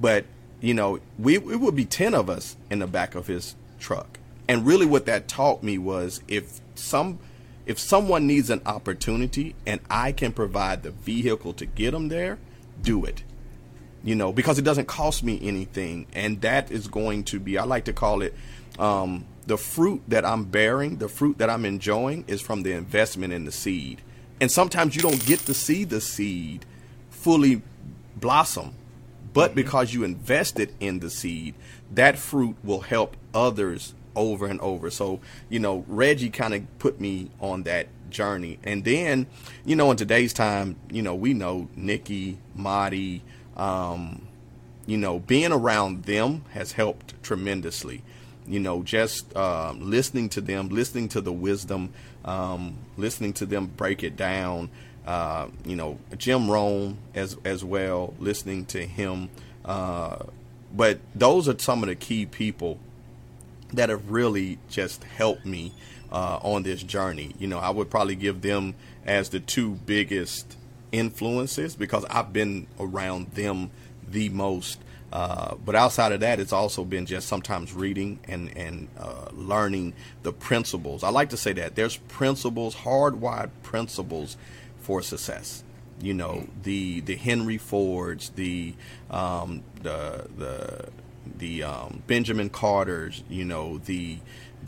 But you know, we it would be ten of us in the back of his truck. And really, what that taught me was if some if someone needs an opportunity and I can provide the vehicle to get them there, do it. You know, because it doesn't cost me anything. And that is going to be, I like to call it, um, the fruit that I'm bearing, the fruit that I'm enjoying is from the investment in the seed. And sometimes you don't get to see the seed fully blossom, but mm-hmm. because you invested in the seed, that fruit will help others over and over. So, you know, Reggie kind of put me on that journey. And then, you know, in today's time, you know, we know Nikki, Marty, um, you know, being around them has helped tremendously. You know, just uh, listening to them, listening to the wisdom, um, listening to them break it down. Uh, you know, Jim Rohn as as well, listening to him. Uh, but those are some of the key people that have really just helped me uh, on this journey. You know, I would probably give them as the two biggest influences because I've been around them the most. Uh, but outside of that, it's also been just sometimes reading and and uh, learning the principles. I like to say that there's principles, hardwired principles for success. You know, the the Henry Fords, the um, the the the um, Benjamin Carters, you know, the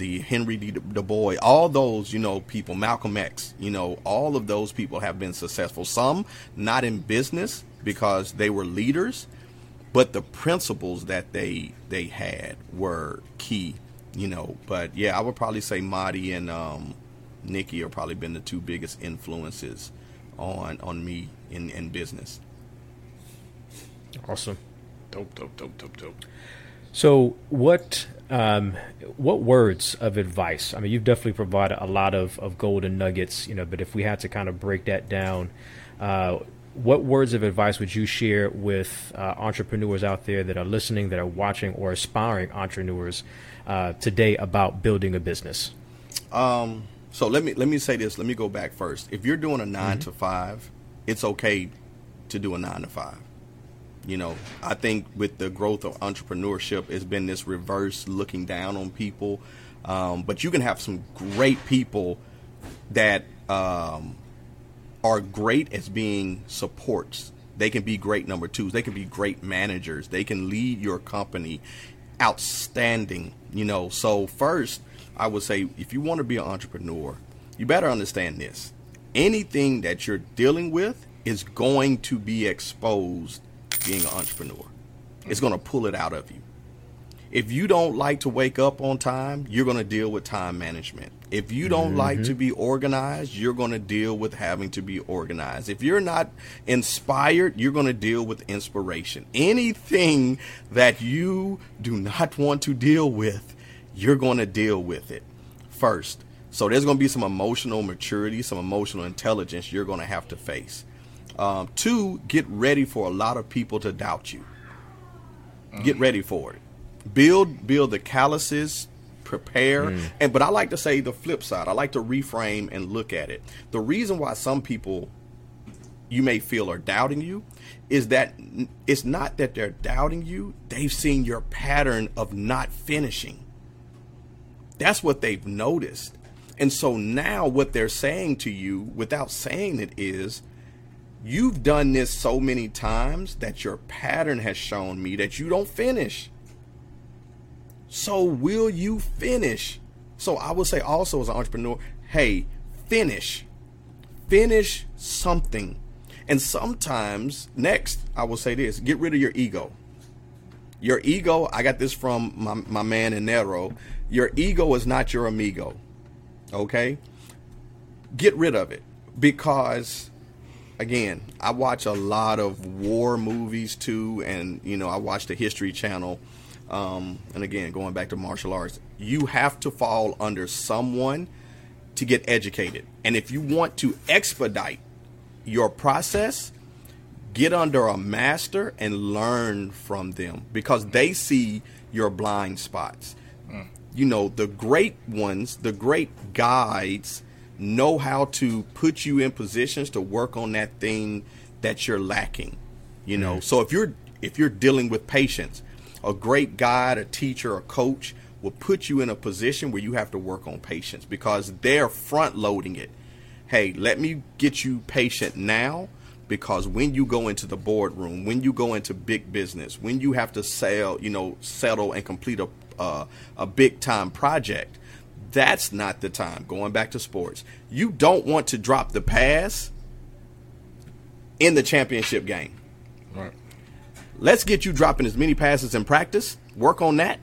the Henry D. Du Bois, all those, you know, people, Malcolm X, you know, all of those people have been successful. Some not in business because they were leaders, but the principles that they they had were key, you know. But yeah, I would probably say Marty and um, Nikki are probably been the two biggest influences on on me in in business. Awesome. Dope, dope, dope, dope, dope. So, what um, what words of advice? I mean, you've definitely provided a lot of, of golden nuggets, you know. But if we had to kind of break that down, uh, what words of advice would you share with uh, entrepreneurs out there that are listening, that are watching, or aspiring entrepreneurs uh, today about building a business? Um, so let me let me say this. Let me go back first. If you're doing a 9 mm-hmm. to five, it's okay to do a nine to five. You know, I think with the growth of entrepreneurship, it's been this reverse looking down on people. Um, but you can have some great people that um, are great as being supports. They can be great number twos. They can be great managers. They can lead your company outstanding. You know, so first, I would say if you want to be an entrepreneur, you better understand this. Anything that you're dealing with is going to be exposed being an entrepreneur. It's going to pull it out of you. If you don't like to wake up on time, you're going to deal with time management. If you don't mm-hmm. like to be organized, you're going to deal with having to be organized. If you're not inspired, you're going to deal with inspiration. Anything that you do not want to deal with, you're going to deal with it first. So there's going to be some emotional maturity, some emotional intelligence you're going to have to face. Um, two, get ready for a lot of people to doubt you. Mm. Get ready for it. Build build the calluses, prepare. Mm. And but I like to say the flip side. I like to reframe and look at it. The reason why some people you may feel are doubting you is that it's not that they're doubting you, they've seen your pattern of not finishing. That's what they've noticed. And so now what they're saying to you without saying it is You've done this so many times that your pattern has shown me that you don't finish. So, will you finish? So, I would say also as an entrepreneur, hey, finish. Finish something. And sometimes, next, I will say this get rid of your ego. Your ego, I got this from my, my man in Nero. Your ego is not your amigo. Okay? Get rid of it because again, I watch a lot of war movies too, and you know, I watch the History Channel. Um, and again, going back to martial arts, you have to fall under someone to get educated. And if you want to expedite your process, get under a master and learn from them because they see your blind spots. Mm. You know, the great ones, the great guides know how to put you in positions to work on that thing that you're lacking. You know, mm-hmm. so if you're if you're dealing with patience, a great guide, a teacher, a coach will put you in a position where you have to work on patience because they're front loading it. Hey, let me get you patient now because when you go into the boardroom, when you go into big business, when you have to sell, you know, settle and complete a uh, a big time project, that's not the time. Going back to sports, you don't want to drop the pass in the championship game. Right. Let's get you dropping as many passes in practice. Work on that.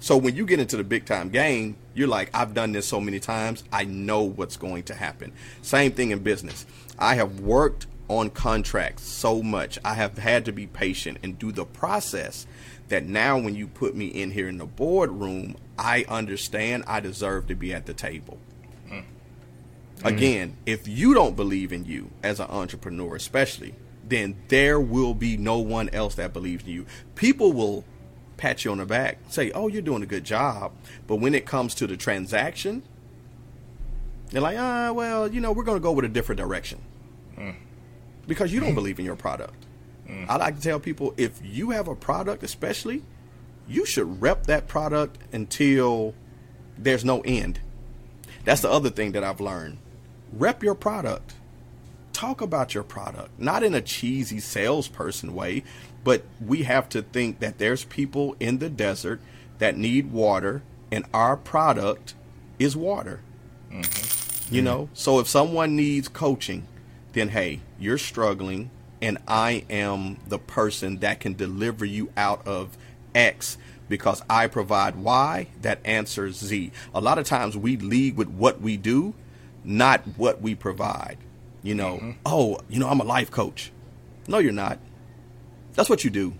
So when you get into the big time game, you're like, I've done this so many times. I know what's going to happen. Same thing in business. I have worked on contracts so much. I have had to be patient and do the process that now when you put me in here in the boardroom, I understand I deserve to be at the table. Mm. Again, if you don't believe in you as an entrepreneur, especially, then there will be no one else that believes in you. People will pat you on the back, say, "Oh, you're doing a good job," but when it comes to the transaction, they're like, "Ah, well, you know, we're going to go with a different direction." Mm. Because you don't believe in your product. Mm. I like to tell people if you have a product, especially, you should rep that product until there's no end. That's the other thing that I've learned. Rep your product. Talk about your product, not in a cheesy salesperson way, but we have to think that there's people in the desert that need water, and our product is water. Mm-hmm. You know, so if someone needs coaching, then hey, you're struggling, and I am the person that can deliver you out of X because I provide Y that answers Z. A lot of times we lead with what we do, not what we provide. You know, mm-hmm. oh, you know, I'm a life coach. No, you're not. That's what you do.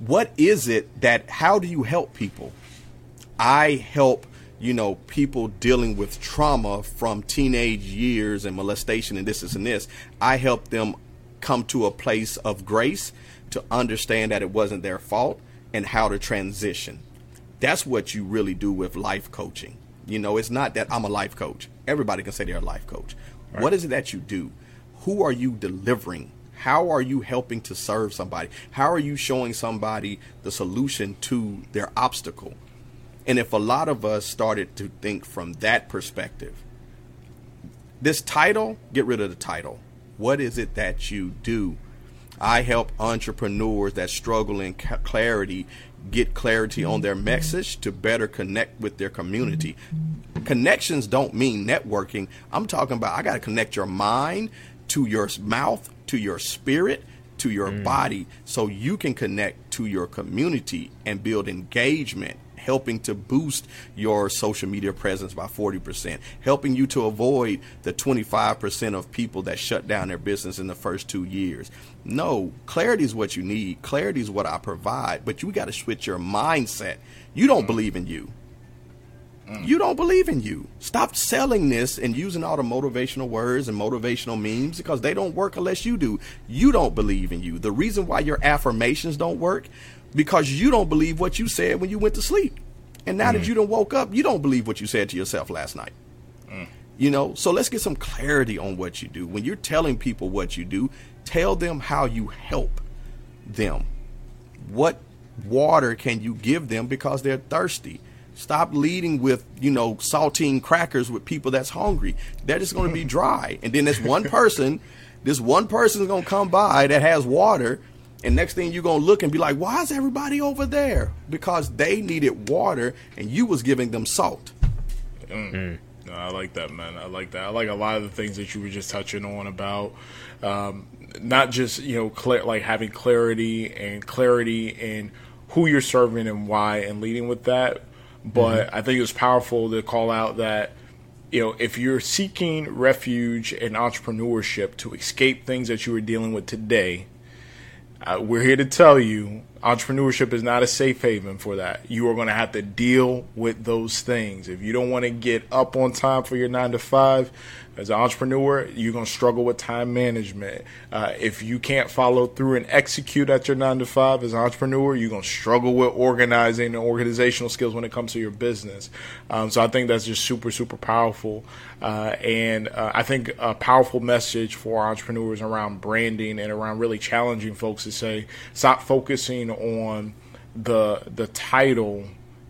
What is it that, how do you help people? I help, you know, people dealing with trauma from teenage years and molestation and this, this, and this. I help them come to a place of grace to understand that it wasn't their fault and how to transition. That's what you really do with life coaching. You know, it's not that I'm a life coach. Everybody can say they're a life coach. Right. What is it that you do? Who are you delivering? How are you helping to serve somebody? How are you showing somebody the solution to their obstacle? And if a lot of us started to think from that perspective, this title, get rid of the title. What is it that you do? I help entrepreneurs that struggle in clarity get clarity on their message to better connect with their community. Connections don't mean networking. I'm talking about I got to connect your mind to your mouth, to your spirit, to your mm. body so you can connect to your community and build engagement helping to boost your social media presence by 40%, helping you to avoid the 25% of people that shut down their business in the first two years. No, clarity is what you need. Clarity is what I provide, but you got to switch your mindset. You don't mm. believe in you. Mm. You don't believe in you. Stop selling this and using all the motivational words and motivational memes because they don't work unless you do. You don't believe in you. The reason why your affirmations don't work because you don't believe what you said when you went to sleep. And now mm. that you don't woke up, you don't believe what you said to yourself last night. Mm. You know, so let's get some clarity on what you do. When you're telling people what you do, tell them how you help them. What water can you give them because they're thirsty? Stop leading with, you know, saltine crackers with people that's hungry. They're just going to be dry. And then this one person, this one person is going to come by that has water and next thing you're gonna look and be like, why is everybody over there? Because they needed water and you was giving them salt. Mm. Mm. No, I like that, man. I like that. I like a lot of the things that you were just touching on about um, not just you know cl- like having clarity and clarity in who you're serving and why, and leading with that. But mm-hmm. I think it was powerful to call out that you know if you're seeking refuge in entrepreneurship to escape things that you are dealing with today we're here to tell you entrepreneurship is not a safe haven for that. You are going to have to deal with those things. If you don't want to get up on time for your nine to five, as an entrepreneur, you're going to struggle with time management. Uh, if you can't follow through and execute at your nine to five as an entrepreneur, you're going to struggle with organizing and organizational skills when it comes to your business. Um, so I think that's just super, super powerful. Uh, and uh, I think a powerful message for entrepreneurs around branding and around really challenging folks to say, stop focusing on the the title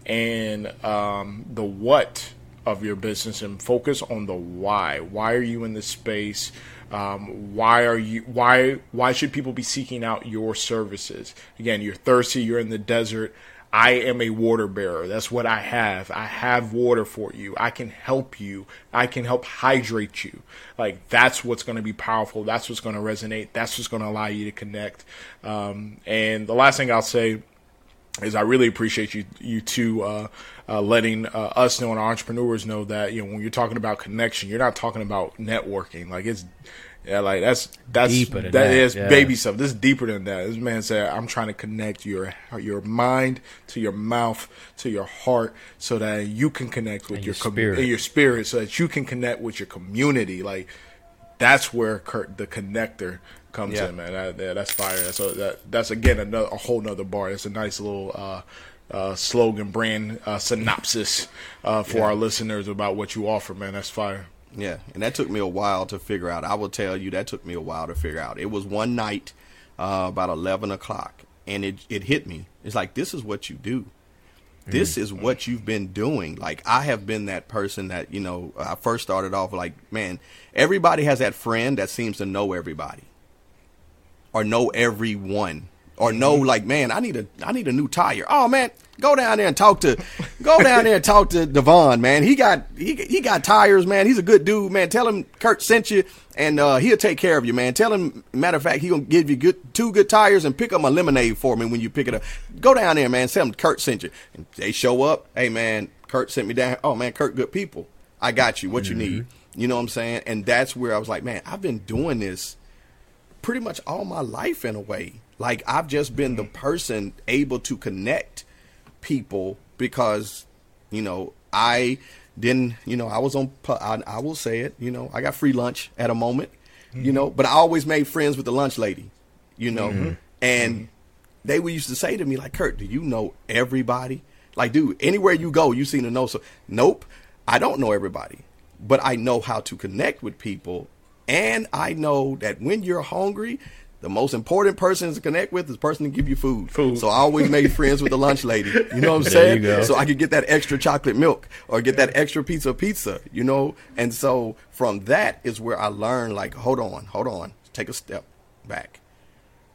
and um, the what of your business and focus on the why. Why are you in this space? Um, why are you why why should people be seeking out your services? Again, you're thirsty, you're in the desert. I am a water bearer. That's what I have. I have water for you. I can help you. I can help hydrate you. Like that's what's going to be powerful. That's what's going to resonate. That's what's going to allow you to connect. Um, and the last thing I'll say is I really appreciate you you two uh, uh, letting uh, us know and our entrepreneurs know that you know when you're talking about connection, you're not talking about networking. Like it's yeah, like that's that's deeper that, that is yeah. baby stuff. This is deeper than that. This man said, "I'm trying to connect your your mind to your mouth to your heart, so that you can connect with and your, your spirit, com- your spirit, so that you can connect with your community." Like that's where Curt, the connector comes yeah. in, man. That, yeah, that's fire. That's a, that, that's again another a whole nother bar. It's a nice little uh, uh, slogan, brand uh, synopsis uh, for yeah. our listeners about what you offer, man. That's fire. Yeah, and that took me a while to figure out. I will tell you that took me a while to figure out. It was one night, uh, about eleven o'clock, and it it hit me. It's like this is what you do. This mm-hmm. is what you've been doing. Like I have been that person that you know. I first started off like, man, everybody has that friend that seems to know everybody, or know everyone or know like, man, I need a I need a new tire. Oh man, go down there and talk to go down there and talk to Devon, man. He got he he got tires, man. He's a good dude, man. Tell him Curt sent you and uh, he'll take care of you, man. Tell him matter of fact, he gonna give you good two good tires and pick up my lemonade for me when you pick it up. Go down there, man. Tell him Curt sent you. And they show up. Hey man, Curt sent me down. Oh man, Curt, good people. I got you. What mm-hmm. you need. You know what I'm saying? And that's where I was like, man, I've been doing this pretty much all my life in a way like I've just been the person able to connect people because, you know, I didn't, you know, I was on, I, I will say it, you know, I got free lunch at a moment, mm-hmm. you know, but I always made friends with the lunch lady, you know, mm-hmm. and mm-hmm. they would used to say to me like, Curt, do you know everybody? Like, dude, anywhere you go, you seem to know. So, nope, I don't know everybody, but I know how to connect with people. And I know that when you're hungry, the most important person to connect with is the person to give you food. Food. So I always made friends with the lunch lady. You know what I'm saying? So I could get that extra chocolate milk or get that extra piece of pizza, you know? And so from that is where I learned like, hold on, hold on, take a step back.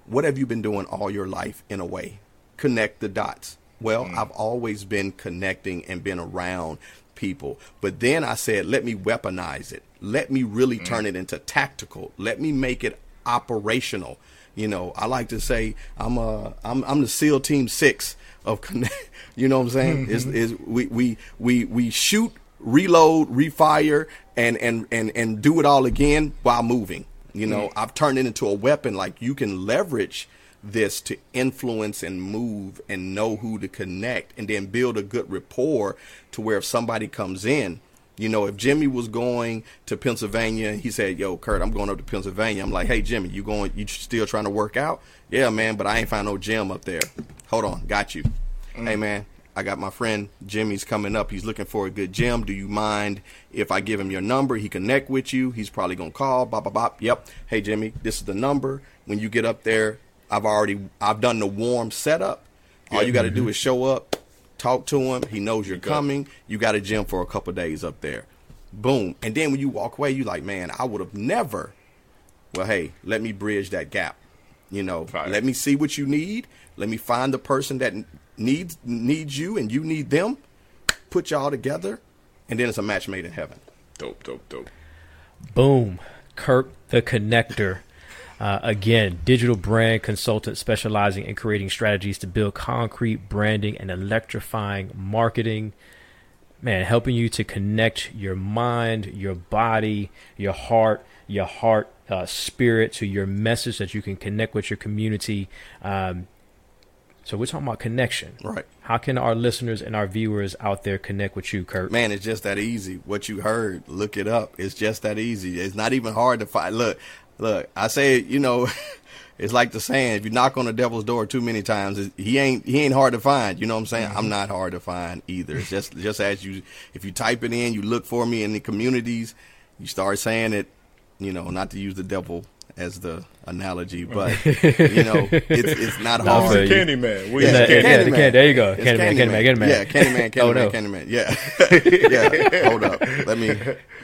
What have you been doing all your life in a way? Connect the dots. Well, mm. I've always been connecting and been around people. But then I said, let me weaponize it. Let me really mm. turn it into tactical. Let me make it operational. You know, I like to say I'm a I'm I'm the SEAL Team Six of connect. You know what I'm saying? Mm-hmm. Is is we we we we shoot, reload, refire, and and and and do it all again while moving. You know, mm I've turned it into a weapon. Like you can leverage this to influence and move and know who to connect, and then build a good rapport to where if somebody comes in you know, if Jimmy was going to Pennsylvania, he said, "Yo, Curt, I'm going up to Pennsylvania." I'm like, "Hey, Jimmy, you going? You still trying to work out?" Yeah, man, but I ain't find no gym up there. Hold on, got you. Mm. Hey, man, I got my friend Jimmy's coming up. He's looking for a good gym. Do you mind if I give him your number? He connect with you. He's probably gonna call. Bop bop bop. Yep. Hey Jimmy, this is the number. When you get up there, I've already I've done the warm setup. All you got to mm-hmm. do is show up, talk to him. He knows you're coming. You got a gym for a couple days up there. Boom. And then when you walk away, you like, man, I would have never. Well, hey, let me bridge that gap. You know, Fire. let me see what you need. Let me find the person that needs needs you and you need them. Put y'all together, and then it's a match made in heaven. Dope, dope, dope. Boom. Curt the connector. Uh, again, digital brand consultant specializing in creating strategies to build concrete branding and electrifying marketing. Man, helping you to connect your mind, your body, your heart, your heart uh, spirit to your message that you can connect with your community. Um, so we're talking about connection. Right. How can our listeners and our viewers out there connect with you, Curt? Man, it's just that easy. What you heard, look it up. It's just that easy. It's not even hard to find. Look, Look, I say, you know, it's like the saying: if you knock on the devil's door too many times, he ain't he ain't hard to find. You know what I'm saying? Mm-hmm. I'm not hard to find either. It's just just as you, if you type it in, you look for me in the communities, you start saying it. You know, not to use the devil as the analogy, but you know, it's it's not no, hard. It's Candyman. We yeah, Candyman. Yeah, Candyman. there you go. Candyman, Candyman, Candyman, Yeah, Candyman, Candyman, oh, no. Candyman. Yeah, yeah. Hold up. Let me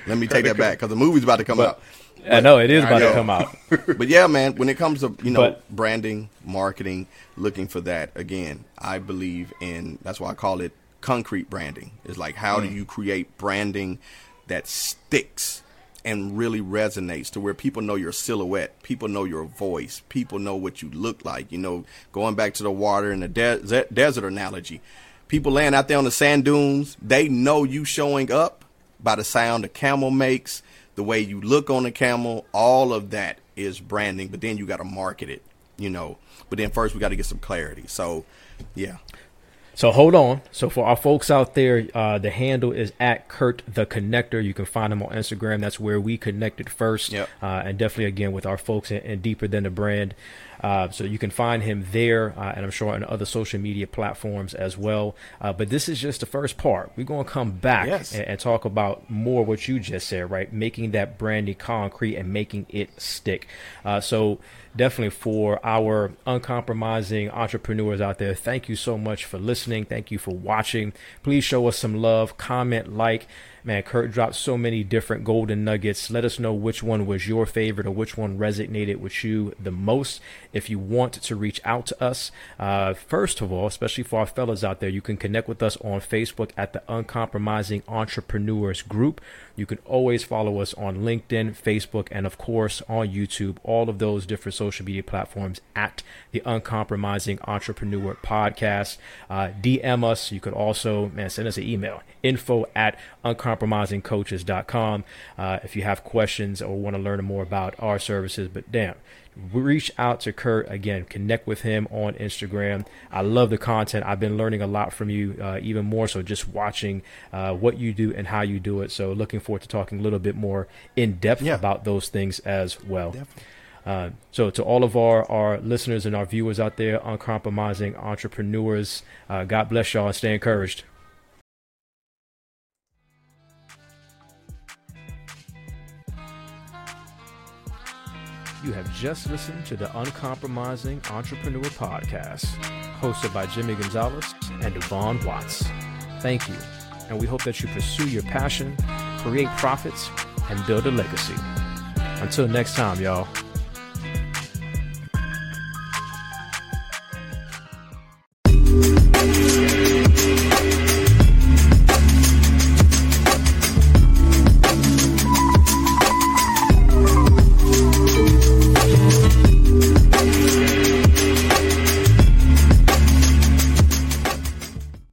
let me take that back because the movie's about to come but, out. I know it is about to come out. but yeah, man, when it comes to you know but, branding, marketing, looking for that again, I believe in. That's why I call it concrete branding. It's like how mm. do you create branding that sticks and really resonates to where people know your silhouette, people know your voice, people know what you look like. You know, going back to the water and the de- desert analogy, people laying out there on the sand dunes, they know you showing up by the sound the camel makes the way you look on the camel, all of that is branding, but then you got to market it, you know. But then first we got to get some clarity. So, yeah. So hold on. So for our folks out there, uh, the handle is at Curt the Connector. You can find him on Instagram. That's where we connected first. Yep. Uh, and definitely again with our folks and deeper than the brand. Uh, so you can find him there, uh, and I'm sure on other social media platforms as well. Uh, but this is just the first part. We're going to come back Yes. and, and talk about more what you just said, right? Making that branding concrete and making it stick. Uh, so definitely for our uncompromising entrepreneurs out there, thank you so much for listening. Thank you for watching. Please show us some love, comment, like. Man, Curt dropped so many different golden nuggets. Let us know which one was your favorite or which one resonated with you the most. If you want to reach out to us, uh, first of all, especially for our fellas out there, you can connect with us on Facebook at the Uncompromising Entrepreneurs Group. You can always follow us on LinkedIn, Facebook, and of course on YouTube, all of those different social media platforms at the Uncompromising Entrepreneur Podcast. Uh, DM us. You could also, man, send us an email info at uncompromisingcoaches.com uh, if you have questions or want to learn more about our services. But damn, reach out to Curt again, connect with him on Instagram. I love the content. I've been learning a lot from you, uh, even more so just watching uh, what you do and how you do it. So looking forward to talking a little bit more in depth Yeah. about those things as well. Uh, so to all of our, our listeners and our viewers out there, uncompromising entrepreneurs, uh, God bless y'all and stay encouraged. You have just listened to the Uncompromising Entrepreneur Podcast, hosted by Jimmy Gonzalez and Deion Watts. Thank you, and we hope that you pursue your passion, create profits, and build a legacy. Until next time, y'all.